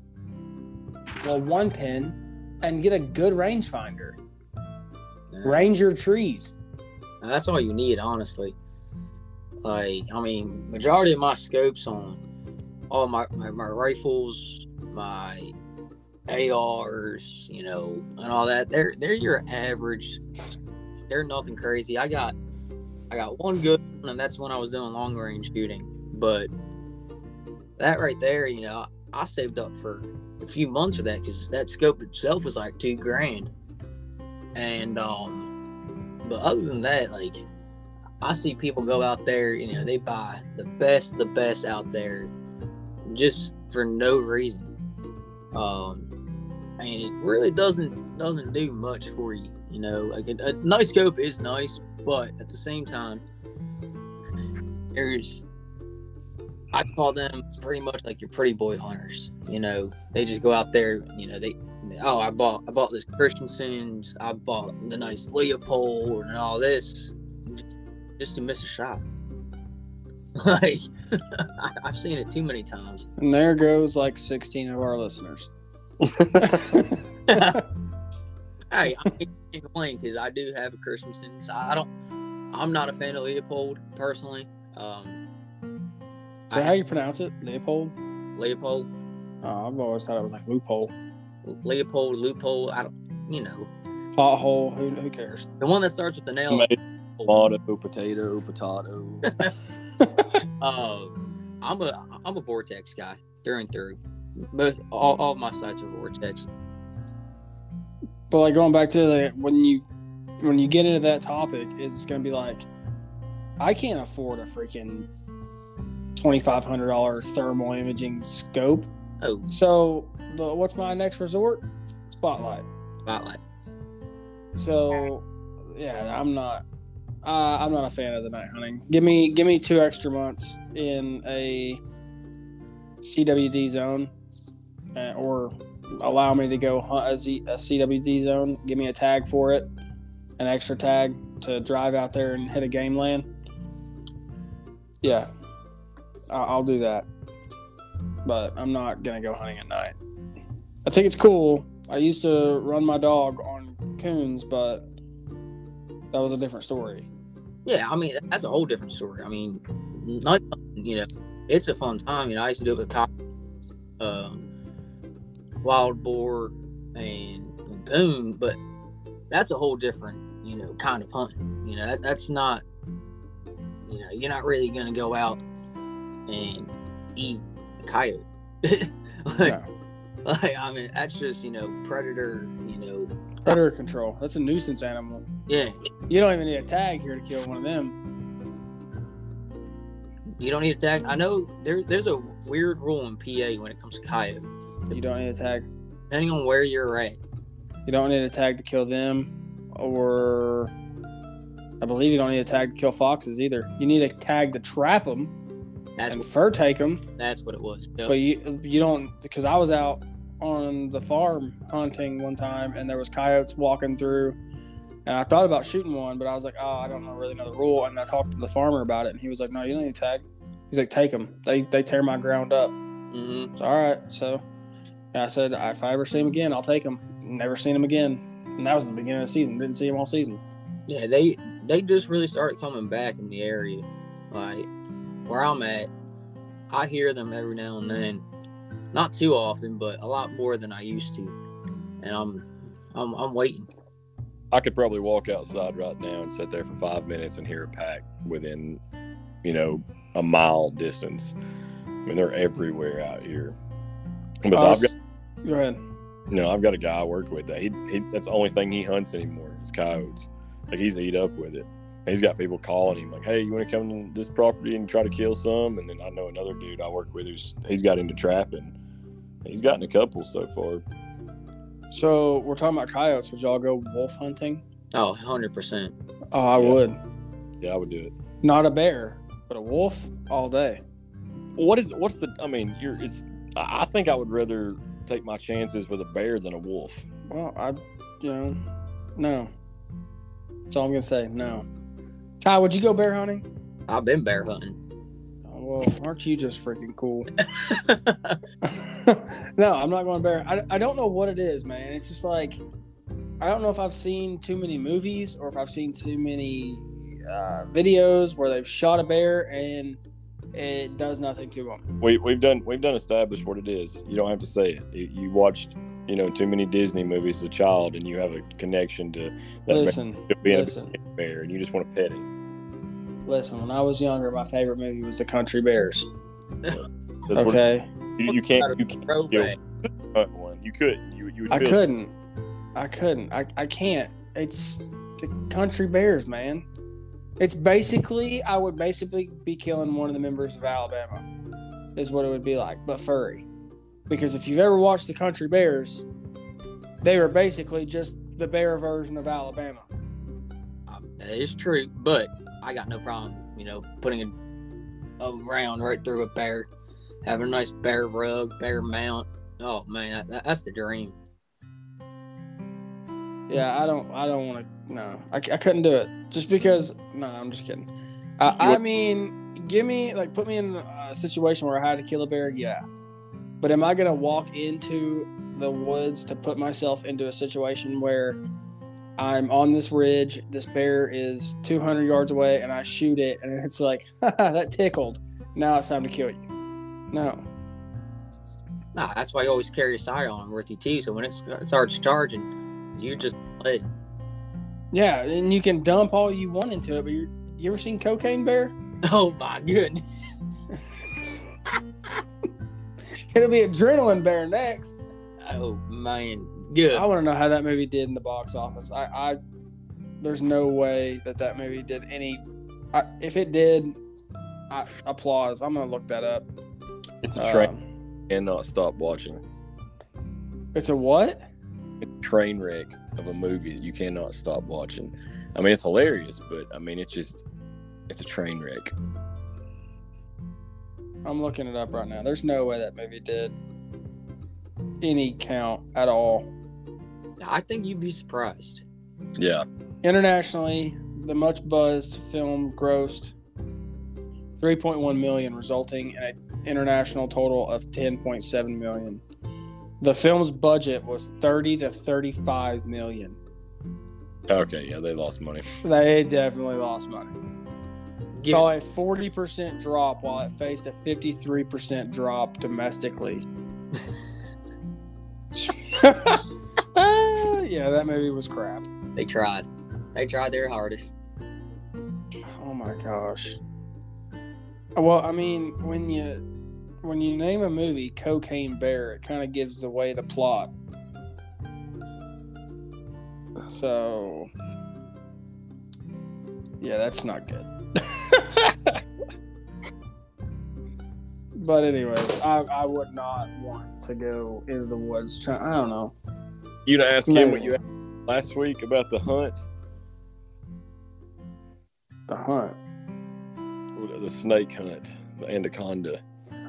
well, one pin, and get a good rangefinder. Range your trees. And that's all you need, honestly. Like, I mean, majority of my scopes on all my, my, my rifles, my ARs, you know, and all that, they're they're your average. They're nothing crazy. I got I got one good one, and that's when I was doing long range shooting. But that right there, you know, I saved up for a few months for that because that scope itself was like two grand. And um, but other than that, like I see people go out there, you know, they buy the best, the best out there, just for no reason. Um, and it really doesn't doesn't do much for you. You know, like a, a nice scope is nice, but at the same time, there's I call them pretty much like your pretty boy hunters. You know, they just go out there. You know, they oh I bought I bought this Christensen's, I bought the nice Leopold and all this just to miss a shot. like I've seen it too many times. And there goes like 16 of our listeners. hey, I can't complain because I do have a Christensen's. I don't. I'm not a fan of Leupold personally. Um, So how you pronounce it? Leopold? Leupold, Oh, I've always thought it was like loophole. Leupold, loophole. I don't. You know, Pothole. Who, who cares? the one that starts with the nail. Tomato, potato, potato. Uh, I'm a I'm a vortex guy through and through. Most all, all of my sites are vortex. But like going back to the when you when you get into that topic, it's gonna be like I can't afford a freaking twenty five hundred dollar thermal imaging scope. Oh, So the what's my next resort? Spotlight. spotlight. So yeah, I'm not. Uh, I'm not a fan of the night hunting. Give me give me two extra months in a CWD zone, uh, or allow me to go hunt a, Z, a CWD zone. Give me a tag for it, an extra tag to drive out there and hit a game land. Yeah, I'll do that. But I'm not gonna go hunting at night. I think it's cool. I used to run my dog on coons, but that was a different story. Yeah, I mean that's a whole different story. I mean, not you know, it's a fun time. You know, I used to do it with cop, um, wild boar, and lagoon, but that's a whole different you know kind of hunting. You know, that, that's not you know you're not really gonna go out and eat a coyote. like, Yeah. like, I mean, that's just you know predator. You know, Predator control. That's a nuisance animal. yeah, You don't even need a tag here to kill one of them. You don't need a tag. I know there, there's a weird rule in PA when it comes to coyote. You don't need a tag. Depending on where you're at, You don't need a tag to kill them, or I believe you don't need a tag to kill foxes either. You need a tag to trap them that's and what, fur take them, that's what it was. Yep. but you you don't because I was out on the farm hunting one time and there was coyotes walking through. And I thought about shooting one, but I was like, oh, I don't know really know the rule. And I talked to the farmer about it, and he was like, no, you don't need a tag. He's like, take them. They they tear my ground up. hmm It's all right. So and I said, if I ever see him again, I'll take him. Never seen him again. And that was the beginning of the season. Didn't see him all season. Yeah, they they just really started coming back in the area. Like where I'm at, I hear them every now and then. Not too often, but a lot more than I used to. And I'm I'm I'm waiting. I could probably walk outside right now and sit there for five minutes and hear a pack within, you know, a mile distance. I mean, they're everywhere out here. But I I've got, Go ahead. you know, I've got a guy I work with that he, he that's the only thing he hunts anymore is coyotes. Like he's eat up with it. And he's got people calling him like, "Hey, you want to come to this property and try to kill some?" And then I know another dude I work with who's he's got into trapping. And he's gotten a couple so far. So we're talking about coyotes. Would y'all go wolf hunting? Oh, 100%. Oh, I Yeah. would. Yeah, I would do it. Not a bear, but a wolf all day. What is what's the? I mean, you're. It's. I I think I would rather take my chances with a bear than a wolf. Well, I, you know, no. That's all I'm gonna say. No. Ty, would you go bear hunting? I've been bear hunting. Oh, well, aren't you just freaking cool? no, I'm not going to bear. I, I don't know what it is, man. It's just like I don't know if I've seen too many movies or if I've seen too many uh, videos where they've shot a bear and it does nothing to them. We we've done we've done established what it is. You don't have to say it. You, you watched you know too many Disney movies as a child, and you have a connection to that Listen, bear being listen. a bear, and you just want to pet it. listen. When I was younger, my favorite movie was The Country Bears. Okay, you, you can't you can't Throwback. hunt one. You couldn't. You you would I couldn't. I couldn't. I, I can't. It's the Country Bears, man. It's basically I would basically be killing one of the members of Alabama, is what it would be like, but furry. Because if you've ever watched the Country Bears, they were basically just the bear version of Alabama. That is true, but I got no problem, you know, putting a, a round right through a bear, having a nice bear rug, bear mount. Oh man, that, that's the dream. Yeah, I don't. I don't want to. No, I, I couldn't do it just because. No, I'm just kidding. I, I mean, give me like put me in a situation where I had to kill a bear. Yeah, but am I gonna walk into the woods to put myself into a situation where I'm on this ridge, this bear is 200 yards away, and I shoot it, and it's like that tickled. Now it's time to kill you. No. Nah, that's why you always carry a sidearm with you too. So when it starts charging, you just let. Yeah, and you can dump all you want into it, but you're, you ever seen Cocaine Bear? Oh my goodness. It'll be Adrenaline Bear next. Oh man, good. I want to know how that movie did in the box office. I, I there's no way that that movie did any. I, if it did, I, applause. I'm gonna look that up. It's a train Um, and not stop watching. it's a what? It's a train wreck of a movie that you cannot stop watching. I mean, it's hilarious, but I mean, it's just it's a train wreck. I'm looking it up right now. There's no way that movie did any count at all. I think you'd be surprised. Yeah, Internationally, the much buzzed film grossed 3.1 million, resulting in an international total of 10.7 million. The film's budget was 30 to 35 million. okay, yeah, they lost money. They definitely lost money. Give Saw a 40% drop while it faced a 53% drop domestically. yeah, that movie was crap. They tried. They tried their hardest. Oh my gosh. Well, I mean, when you when you name a movie Cocaine Bear, it kind of gives away the plot. So, yeah, that's not good. but anyways, I, I would not want to go into the woods. Try, I don't know. You done ask him what you asked last week about the hunt, The hunt. the snake hunt, the anaconda.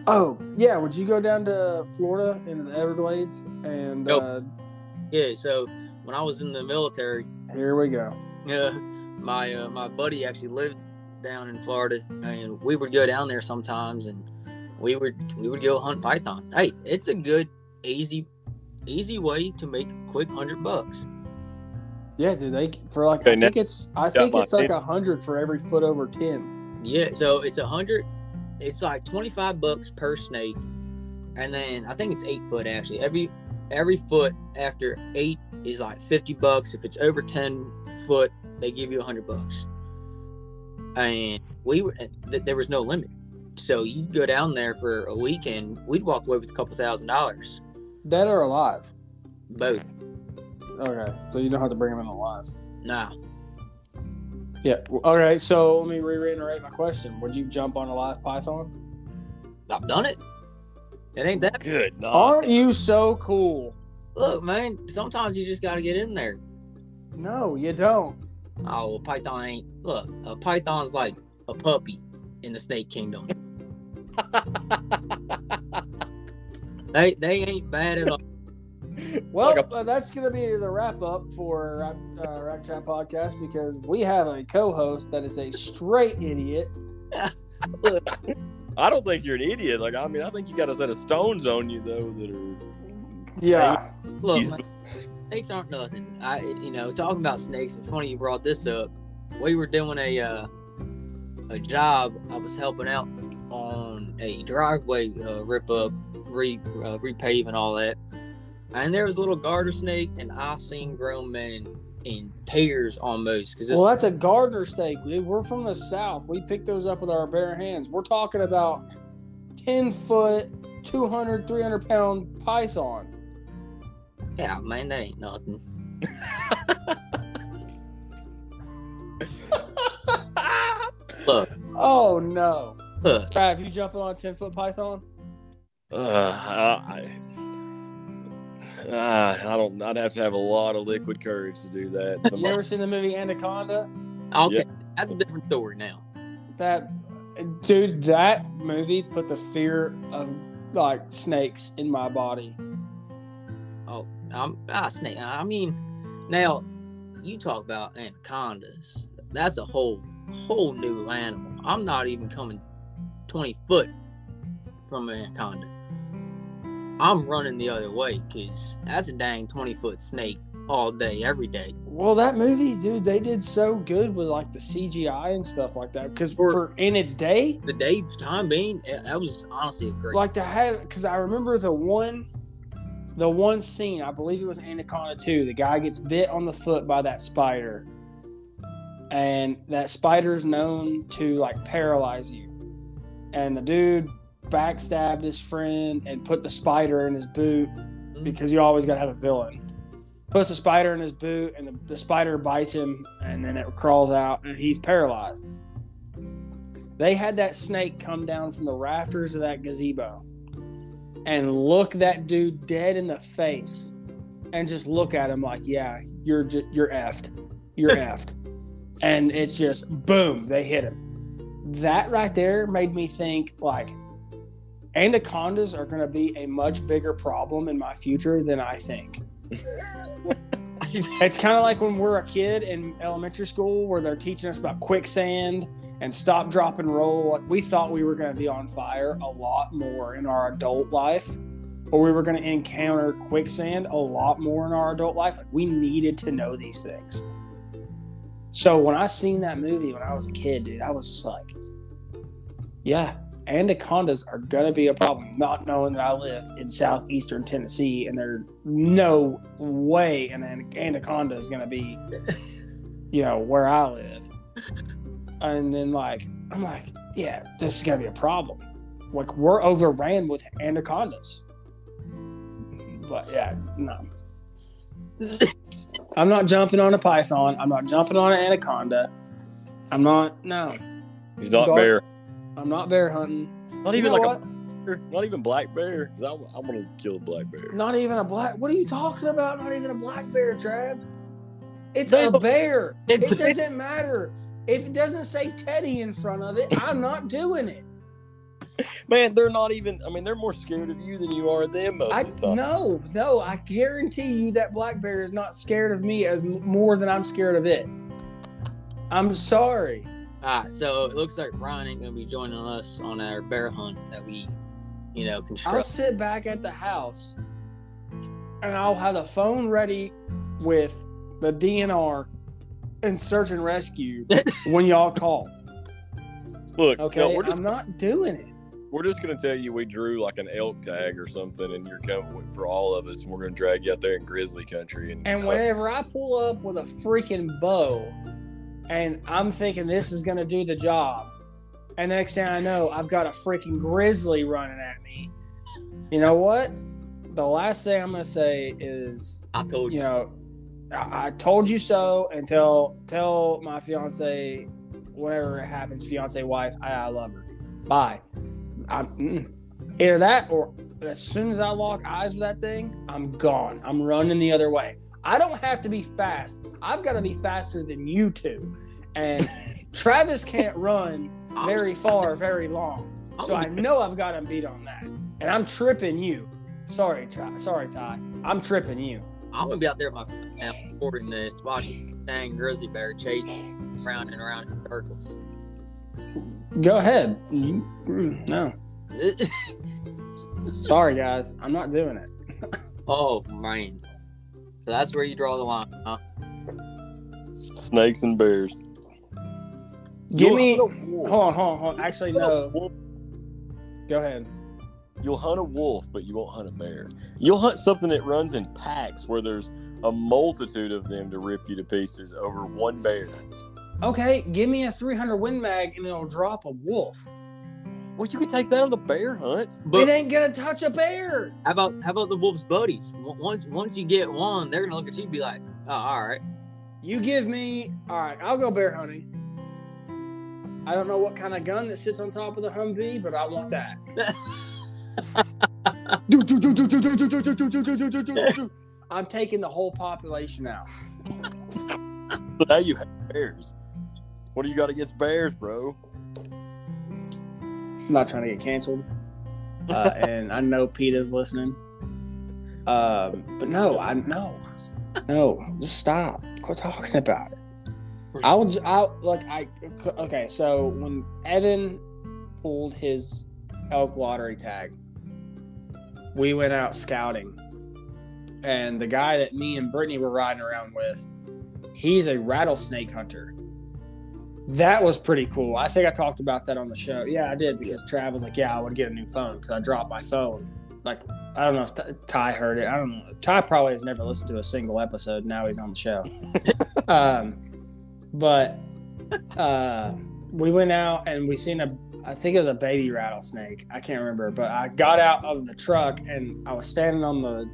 Oh yeah, would you go down to Florida into the Everglades and Nope. uh, Yeah. So when I was in the military, here we go. uh, my uh, my buddy actually lived down in Florida, and we would go down there sometimes, and we would we would go hunt python. Hey, it's a good, easy, easy way to make a quick hundred bucks. Yeah, dude. They for like Okay, I think it's I think it's like a hundred for every foot over ten. Yeah, so it's a hundred. It's like twenty five bucks per snake, and then I think it's eight foot actually. Every every foot after eight is like 50 bucks. If it's over 10 foot, they give you 100 bucks. And we were, th- there was no limit. So you go down there for a weekend, we'd walk away with a couple thousand dollars, Dead or alive? both. Okay, so you don't have to bring them in alive. Nah, Yeah. All right. so let me reiterate my question. Would you jump on a live python? I've done it. It ain't that. Good. No. Aren't you so cool? Look, man, sometimes you just got to get in there. No, you don't. Oh, a python ain't. Look, a python's like a puppy in the snake kingdom. they they ain't bad at all. Well, Like uh, that's going to be the wrap up for Rack, uh, Rack Chat Podcast because we have a co host that is a straight idiot. I don't think you're an idiot. Like, I mean, I think you got a set of stones on you though that are. Yeah. Look, He's- snakes aren't nothing. I, you know, talking about snakes. It's funny you brought this up. We were doing a uh, a job. I was helping out on a driveway uh, rip up, re uh, repave, and all that. And there was a little garter snake, and I seen grown men in tears almost because Well, that's a gardener snake, dude. We're from the South. We pick those up with our bare hands. We're talking about 10 foot, 200, 300 pound python. yeah, man, that ain't nothing. Look, Oh, no. look. Trav, you jumping on a 10 foot python? Uh, I, uh, I don't. I'd have to have a lot of liquid courage to do that. You ever seen the movie Anaconda? Okay, Yeah. that's a different story now. That dude, that movie put the fear of like snakes in my body. Oh, I'm ah snake. I mean, now you talk about anacondas. That's a whole whole new animal. I'm not even coming twenty foot from an anaconda. I'm running the other way because that's a dang twenty foot snake all day, every day. Well, that movie, dude, they did so good with like the CGI and stuff like that. Because For- for in its day, The day time being, eh, that was honestly a great. like to have, because I remember the one, the one scene. I believe it was Anaconda two. The guy gets bit on the foot by that spider, and that spider is known to like paralyze you. And the dude backstabbed his friend and put the spider in his boot mm-hmm. because you always got to have a villain. Puts the spider in his boot, and the, the spider bites him, and then it crawls out, and he's paralyzed. They had that snake come down from the rafters of that gazebo and look that dude dead in the face, and just look at him like, "Yeah, you're ju- you're effed, you're effed," and it's just boom, they hit him. That right there made me think like anacondas are going to be a much bigger problem in my future than I think. It's kind of like when we're a kid in elementary school where they're teaching us about quicksand and stop, drop, and roll. Like we thought we were going to be on fire a lot more in our adult life, or we were going to encounter quicksand a lot more in our adult life. Like we needed to know these things. So when I seen that movie when I was a kid, dude, I was just like, yeah, anacondas are gonna be a problem. Not knowing that I live in southeastern Tennessee and there's no way an an- anaconda is gonna be, you know, where I live. And then like I'm like, yeah, this is gonna be a problem. Like we're overran with anacondas. But yeah, no. I'm not jumping on a python. I'm not jumping on an anaconda. I'm not. No, He's not Dog- bear. I'm not bear hunting. Not You even know like what? a not even black bear. I'm, I'm gonna kill a black bear. Not even a black. What are you talking about? Not even a black bear, Trav. It's They a bear. It's- It doesn't matter if it doesn't say Teddy in front of it. I'm not doing it. Man, they're not even. I mean, they're more scared of you than you are of them most I of the time. no, no. I guarantee you that black bear is not scared of me as more than I'm scared of it. I'm sorry. All right, so it looks like Ryan ain't gonna be joining us on our bear hunt that we, you know, construct. I'll sit back at the house and I'll have the phone ready with the DNR and search and rescue when y'all call. Look, Okay, no, we're just I'm not doing it. we're just gonna tell you we drew like an elk tag or something, and you're coming for all of us, and we're gonna drag you out there in grizzly country. And, And whenever I pull up with a freaking bow, and I'm thinking this is gonna do the job, and next thing I know, I've got a freaking grizzly running at me. You know what? The last thing I'm gonna say is, I told you you. know, I, I told you so, and tell tell my fiance, whatever happens, fiance wife, I, I love her. Bye. I'm, either that or as soon as I lock eyes with that thing, I'm gone. I'm running the other way. I don't have to be fast. I've got to be faster than you two. And Travis can't run very far, very long. So I know I've got him beat on that. And I'm tripping you. Sorry, Ty. Sorry, Ty. I'm tripping you. I'm gonna be out there now 40 minutes watching dang grizzly bear chasing around and around in circles. Go ahead. No. Sorry, guys. I'm not doing it. oh man. So that's where you draw the line, huh? snakes and bears. Give You'll me. hunt a wolf. Hold on, hold on, hold on. Actually, You'll hunt a no. Go ahead. You'll hunt a wolf, but you won't hunt a bear. You'll hunt something that runs in packs where there's a multitude of them to rip you to pieces over one bear. Okay, give me a 300 Win Mag and it'll drop a wolf. Well, you can take that on the bear hunt. But it ain't gonna touch a bear. how about how about the wolf's buddies? Once once you get one, they're gonna look at you and be like, "Oh, all right." You give me. All right, I'll go bear hunting. I don't know what kind of gun that sits on top of the Humvee, but I want that. I'm taking the whole population out. So now you have bears. What do you got against bears, bro? I'm not trying to get canceled. Uh, and I know Pete is listening. Um, but no, I no, no, just stop. Quit talking about it. I will. j- I like. I okay. So when Evan pulled his elk lottery tag, we went out scouting, and the guy that me and Brittany were riding around with, he's a rattlesnake hunter. That was pretty cool. I think I talked about that on the show. Yeah, I did because Trav was like, "Yeah, I would get a new phone because I dropped my phone." Like, I don't know if Ty- heard it. I don't know. Ty probably has never listened to a single episode. Now he's on the show. um, but uh, we went out and we seen a. I think it was a baby rattlesnake. I can't remember, but I got out of the truck and I was standing on the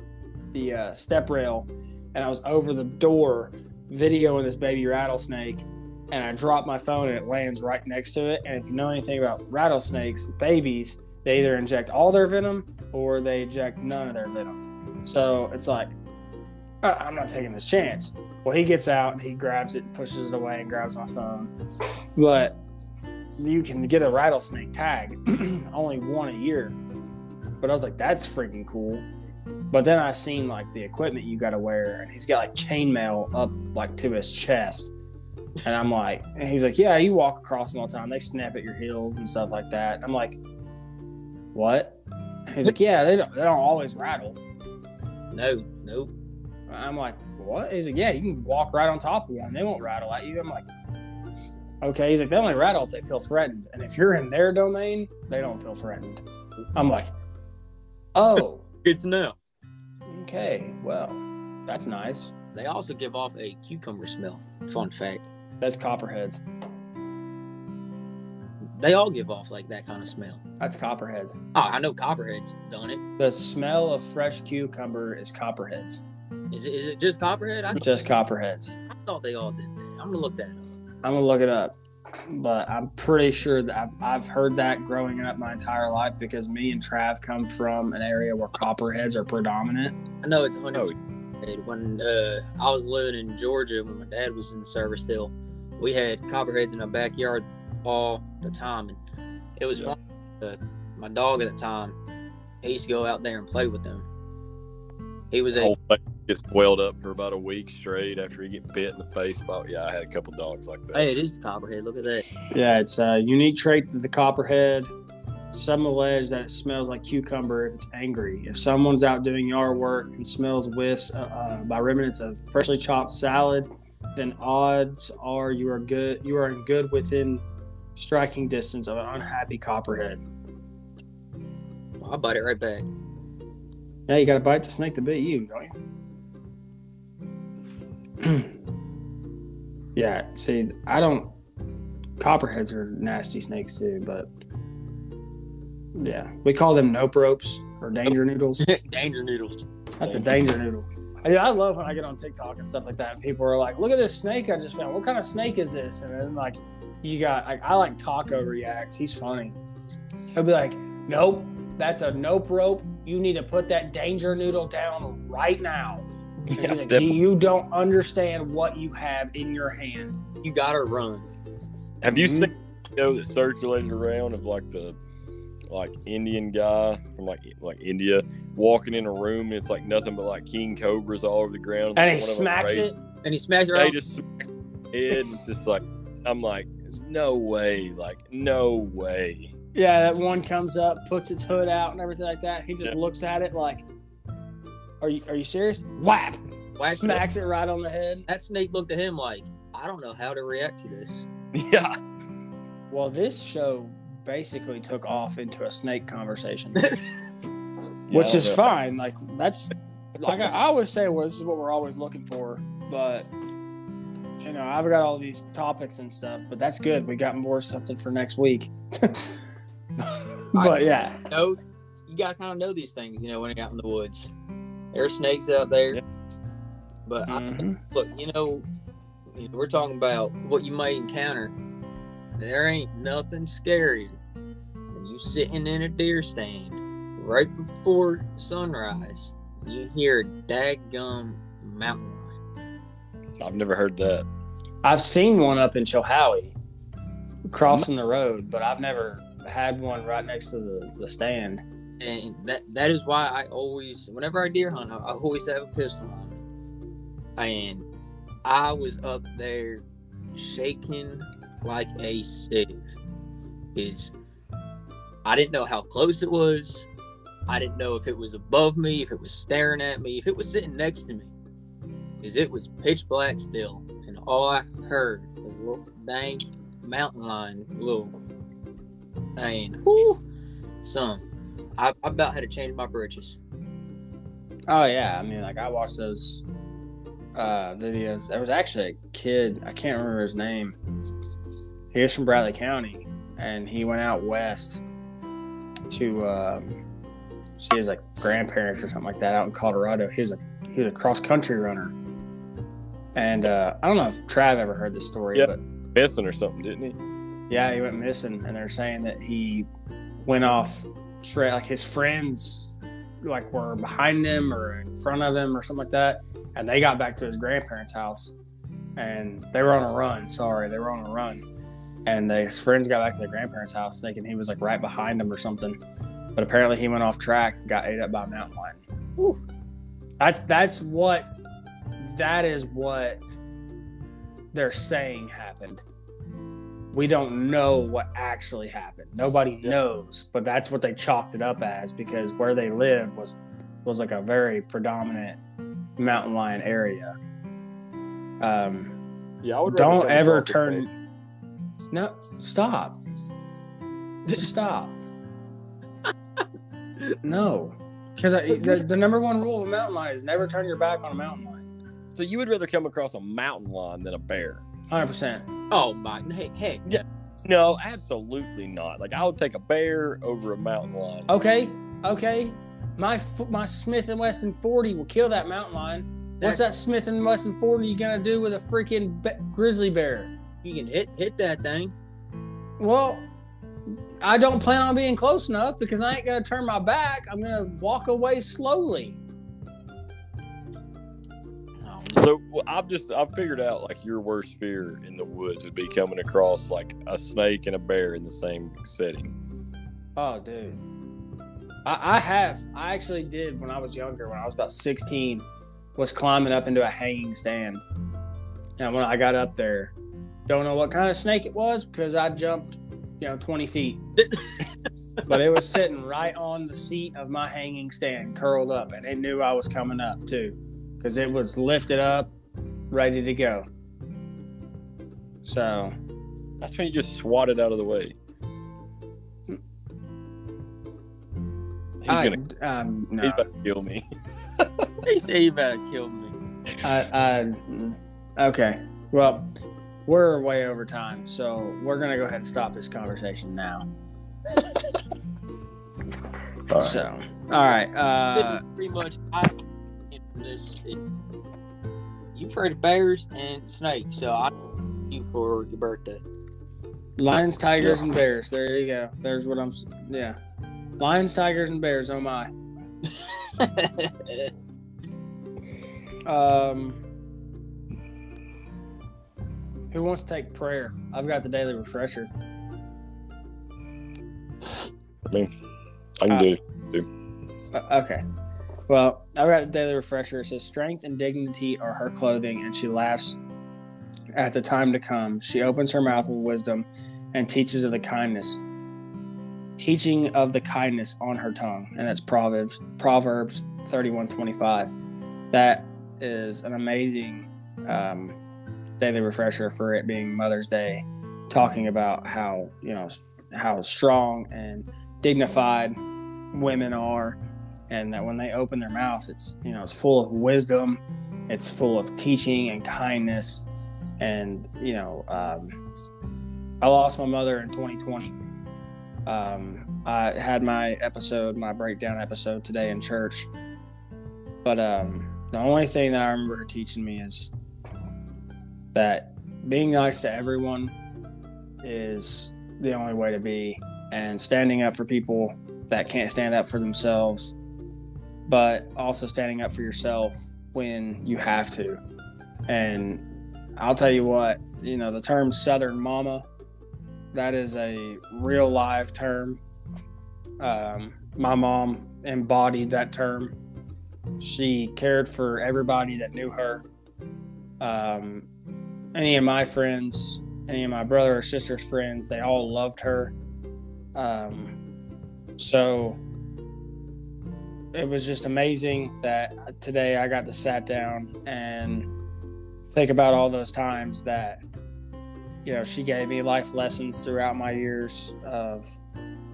the uh, step rail, and I was over the door videoing this baby rattlesnake and I drop my phone and it lands right next to it. And if you know anything about rattlesnakes, babies, they either inject all their venom or they eject none of their venom. So it's like, "Uh, I'm not taking this chance. Well, he gets out, he grabs it, pushes it away, and grabs my phone. But you can get a rattlesnake tag, only one a year. But I was like, that's freaking cool. But then I seen like the equipment you got to wear, and he's got like chainmail up like to his chest. And I'm like, and he's like, yeah, you walk across them all the time. They snap at your heels and stuff like that. I'm like, what? He's like, yeah, they don't, they don't always rattle. No, no. I'm like, what? He's like, yeah, you can walk right on top of one. They won't rattle at you. I'm like, okay. He's like, they only rattle if they feel threatened. And if you're in their domain, they don't feel threatened. I'm like, oh, Good to know. okay. Well, that's nice. They also give off a cucumber smell. Fun fact. That's copperheads. They all give off like that kind of smell. That's copperheads. Oh, I know Copperhead's done it. The smell of fresh cucumber is copperheads. Is it, is it just Copperhead? I, Just copperheads. I thought they all did that. I'm gonna look that up. I'm gonna look it up, but I'm pretty sure that I've, I've heard that growing up my entire life because me and Trav come from an area where copperheads are predominant. I know it's 100. Oh. When uh, I was living in Georgia, when my dad was in the service still, we had copperheads in our backyard all the time, and it was Yeah. fun. Uh, my dog at the time, he used to go out there and play with them. He was The a whole thing gets swelled up for about a week straight after you get bit in the face. By, yeah, I had a couple dogs like that. hey, it is the copperhead. Look at that. Yeah, it's a unique trait of the copperhead. Some allege that it smells like cucumber if it's angry. If someone's out doing yard work and smells whiffs uh, uh, by remnants of freshly chopped salad, then odds are you are good. You are good within striking distance of an unhappy copperhead. I'll bite it right back. Yeah, you got to bite the snake to bit you, don't you? yeah. See, I don't. Copperheads are nasty snakes too, but yeah, we call them nope ropes or danger noodles. Danger noodles. That's a danger noodle. I, I love when I get on TikTok and stuff like that, and people are like, "Look at this snake I just found. What kind of snake is this?" And then like, you got like, I like Taco reacts. He's funny. He'll be like, "Nope, that's a nope rope. You need to put that danger noodle down right now. And Yeah, he's like, you don't understand what you have in your hand. You gotta run. Have you Mhm. seen the video that circulated around of like the like Indian guy from like like India walking in a room and it's like nothing but like king cobras all over the ground. And One he smacks it. And he smacks it They out. just smack his head and it's just like I'm like, no way, like no way. Yeah, that one comes up, puts its hood out and everything like that. He just Yeah. looks at it like, "Are you are you serious?" Whap! Whacked it. Smacks it right on the head. That snake looked at him like, I don't know how to react to this. Yeah. Well, this show basically took off into a snake conversation, which is fine. Like that's like I, I always say, well, this is what we're always looking for. But you know, I've got all these topics and stuff, but that's good. We got more something for next week. but yeah, no, you gotta kind of know these things, you know, when you're out in the woods. There are snakes out there, Yeah. but I, Mhm. look, you know, we're talking about what you might encounter. There ain't nothing scarier than you sitting in a deer stand right before sunrise. You hear a daggum mountain lion. I've never heard that. I've seen one up in Chilhowee crossing mm-hmm. the road, but I've never had one right next to the, the stand. and that that is why I always, whenever I deer hunt, I, I always have a pistol on me. And I was up there shaking like a sieve. Is I didn't know how close it was. I didn't know if it was above me, if it was staring at me, if it was sitting next to me. Is it was pitch black still, and all I heard was a little dang mountain lion, little and whoo, son. I, I about had to change my britches. Oh yeah, I mean, like I watched those uh, videos. There was actually a kid. I can't remember his name. He was from Bradley County, and he went out west to um, see his like grandparents or something like that out in Colorado. He was a he was a cross country runner, and uh, I don't know if Trav ever heard this story, Yeah. but Missing or something, didn't he? yeah, he went missing, and they're saying that he went off straight. Like his friends, like were behind him or in front of him or something like that, and they got back to his grandparents' house, and they were on a run. Sorry, they were on a run, and his friends got back to their grandparents' house thinking he was like right behind them or something, but apparently he went off track, and got ate up by a mountain lion. That's that's what that is what they're saying happened. We don't know what actually happened. Nobody knows, but that's what they chalked it up as because where they lived was was like a very predominant mountain lion area. Um, Yeah, I would don't ever turn. No, stop. Just stop. no, because the, the number one rule of a mountain lion is never turn your back on a mountain lion. So you would rather come across a mountain lion than a bear? Hundred percent. Oh my, hey, hey, No, absolutely not. Like I would take a bear over a mountain lion. Okay, okay. My my Smith and Wesson forty will kill that mountain lion. What's that Smith and Wesson forty you gonna do with a freaking be- grizzly bear? you can hit hit that thing. Well, I don't plan on being close enough because I ain't gonna turn my back. I'm gonna walk away slowly. So I've just I've figured out like your worst fear in the woods would be coming across like a snake and a bear in the same setting. Oh, dude. I, I have. I actually did when I was younger, when I was about 16, was climbing up into a hanging stand. And when I got up there, don't know what kind of snake it was because I jumped, you know, 20 feet. but it was sitting right on the seat of my hanging stand, curled up, and it knew I was coming up too because it was lifted up, ready to go. So, That's when you just swat it out of the way. He's I, gonna. um, no. He's about to kill me. He said you better kill me. I, I, okay. Well, we're way over time, so we're gonna go ahead and stop this conversation now. All right. So, all right. Uh, pretty much, I this. It, you afraid of bears and snakes, so I you for your birthday. lions, tigers, and bears. There you go. There's what I'm. Yeah. Lions, tigers, and bears. Oh my. Um. Who wants to take prayer? I've got the daily refresher. I mean, I can Uh, do. Uh, okay. Well, I've got the daily refresher. It says, Strength and dignity are her clothing, and she laughs at the time to come. She opens her mouth with wisdom and teaches of the kindness. Teaching of the kindness on her tongue. And that's Proverbs Proverbs 31 25. That is an amazing um, daily refresher for it being Mother's Day, talking about how, you know, how strong and dignified women are and that when they open their mouth it's you know it's full of wisdom it's full of teaching and kindness and you know um, i lost my mother in 2020 um, i had my episode my breakdown episode today in church. But um, the only thing that i remember her teaching me is that being nice to everyone is the only way to be and standing up for people that can't stand up for themselves, but also standing up for yourself when you have to. And I'll tell you what, you know, the term Southern Mama, that is a real live term. Um, my mom embodied that term. She cared for everybody that knew her. Um, any of my friends, any of my brother or sister's friends, they all loved her. Um, so it was just amazing that today I got to sat down and think about all those times that you know she gave me life lessons throughout my years of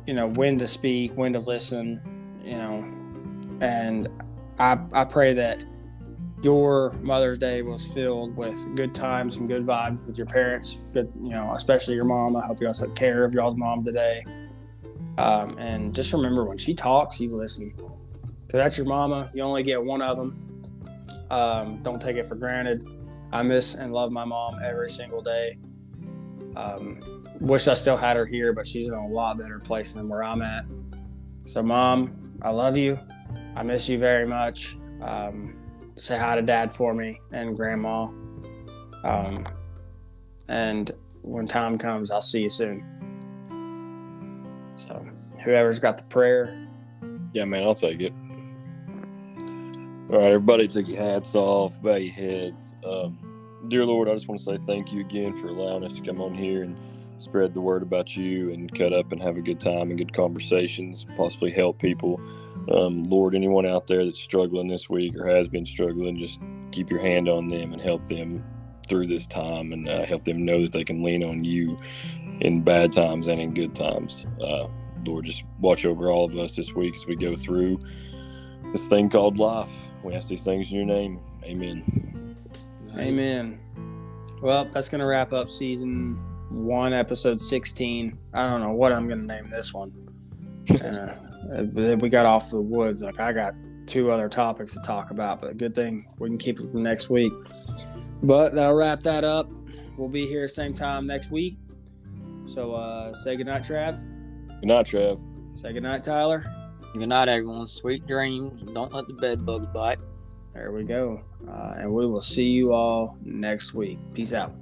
you know when to speak, when to listen, you know, and I I pray that your Mother's Day was filled with good times and good vibes with your parents, good you know, especially your mom. I hope you all took care of y'all's mom today. Um, and just remember when she talks, you listen. Because that's your mama. You only get one of them. Um, don't take it for granted. I miss and love my mom every single day. Um, wish I still had her here, but she's in a lot better place than where I'm at. So, mom, I love you. I miss you very much. Um, say hi to dad for me and grandma. Um, and when time comes, I'll see you soon. So, whoever's got the prayer, Yeah, man, I'll take it. All right, everybody, take your hats off, bow your heads. Um, dear Lord, I just want to say thank you again for allowing us to come on here and spread the word about you and cut up and have a good time and good conversations, possibly help people. Um, Lord, anyone out there that's struggling this week or has been struggling, just keep your hand on them and help them through this time and uh, help them know that they can lean on you in bad times and in good times. Uh, Lord, just watch over all of us this week as we go through this thing called life. We ask these things in your name. Amen. Amen. Well, that's going to wrap up season one, episode 16. I don't know what I'm going to name this one. Uh, we got off the woods. Like, I got two other topics to talk about, but good thing we can keep it for next week. But that'll wrap that up. We'll be here same time next week. So, uh, say goodnight, Trav. Good night, Trev. Say goodnight, Tyler. Good night, everyone. Sweet dreams. Don't let the bed bugs bite. There we go. Uh, and we will see you all next week. Peace out.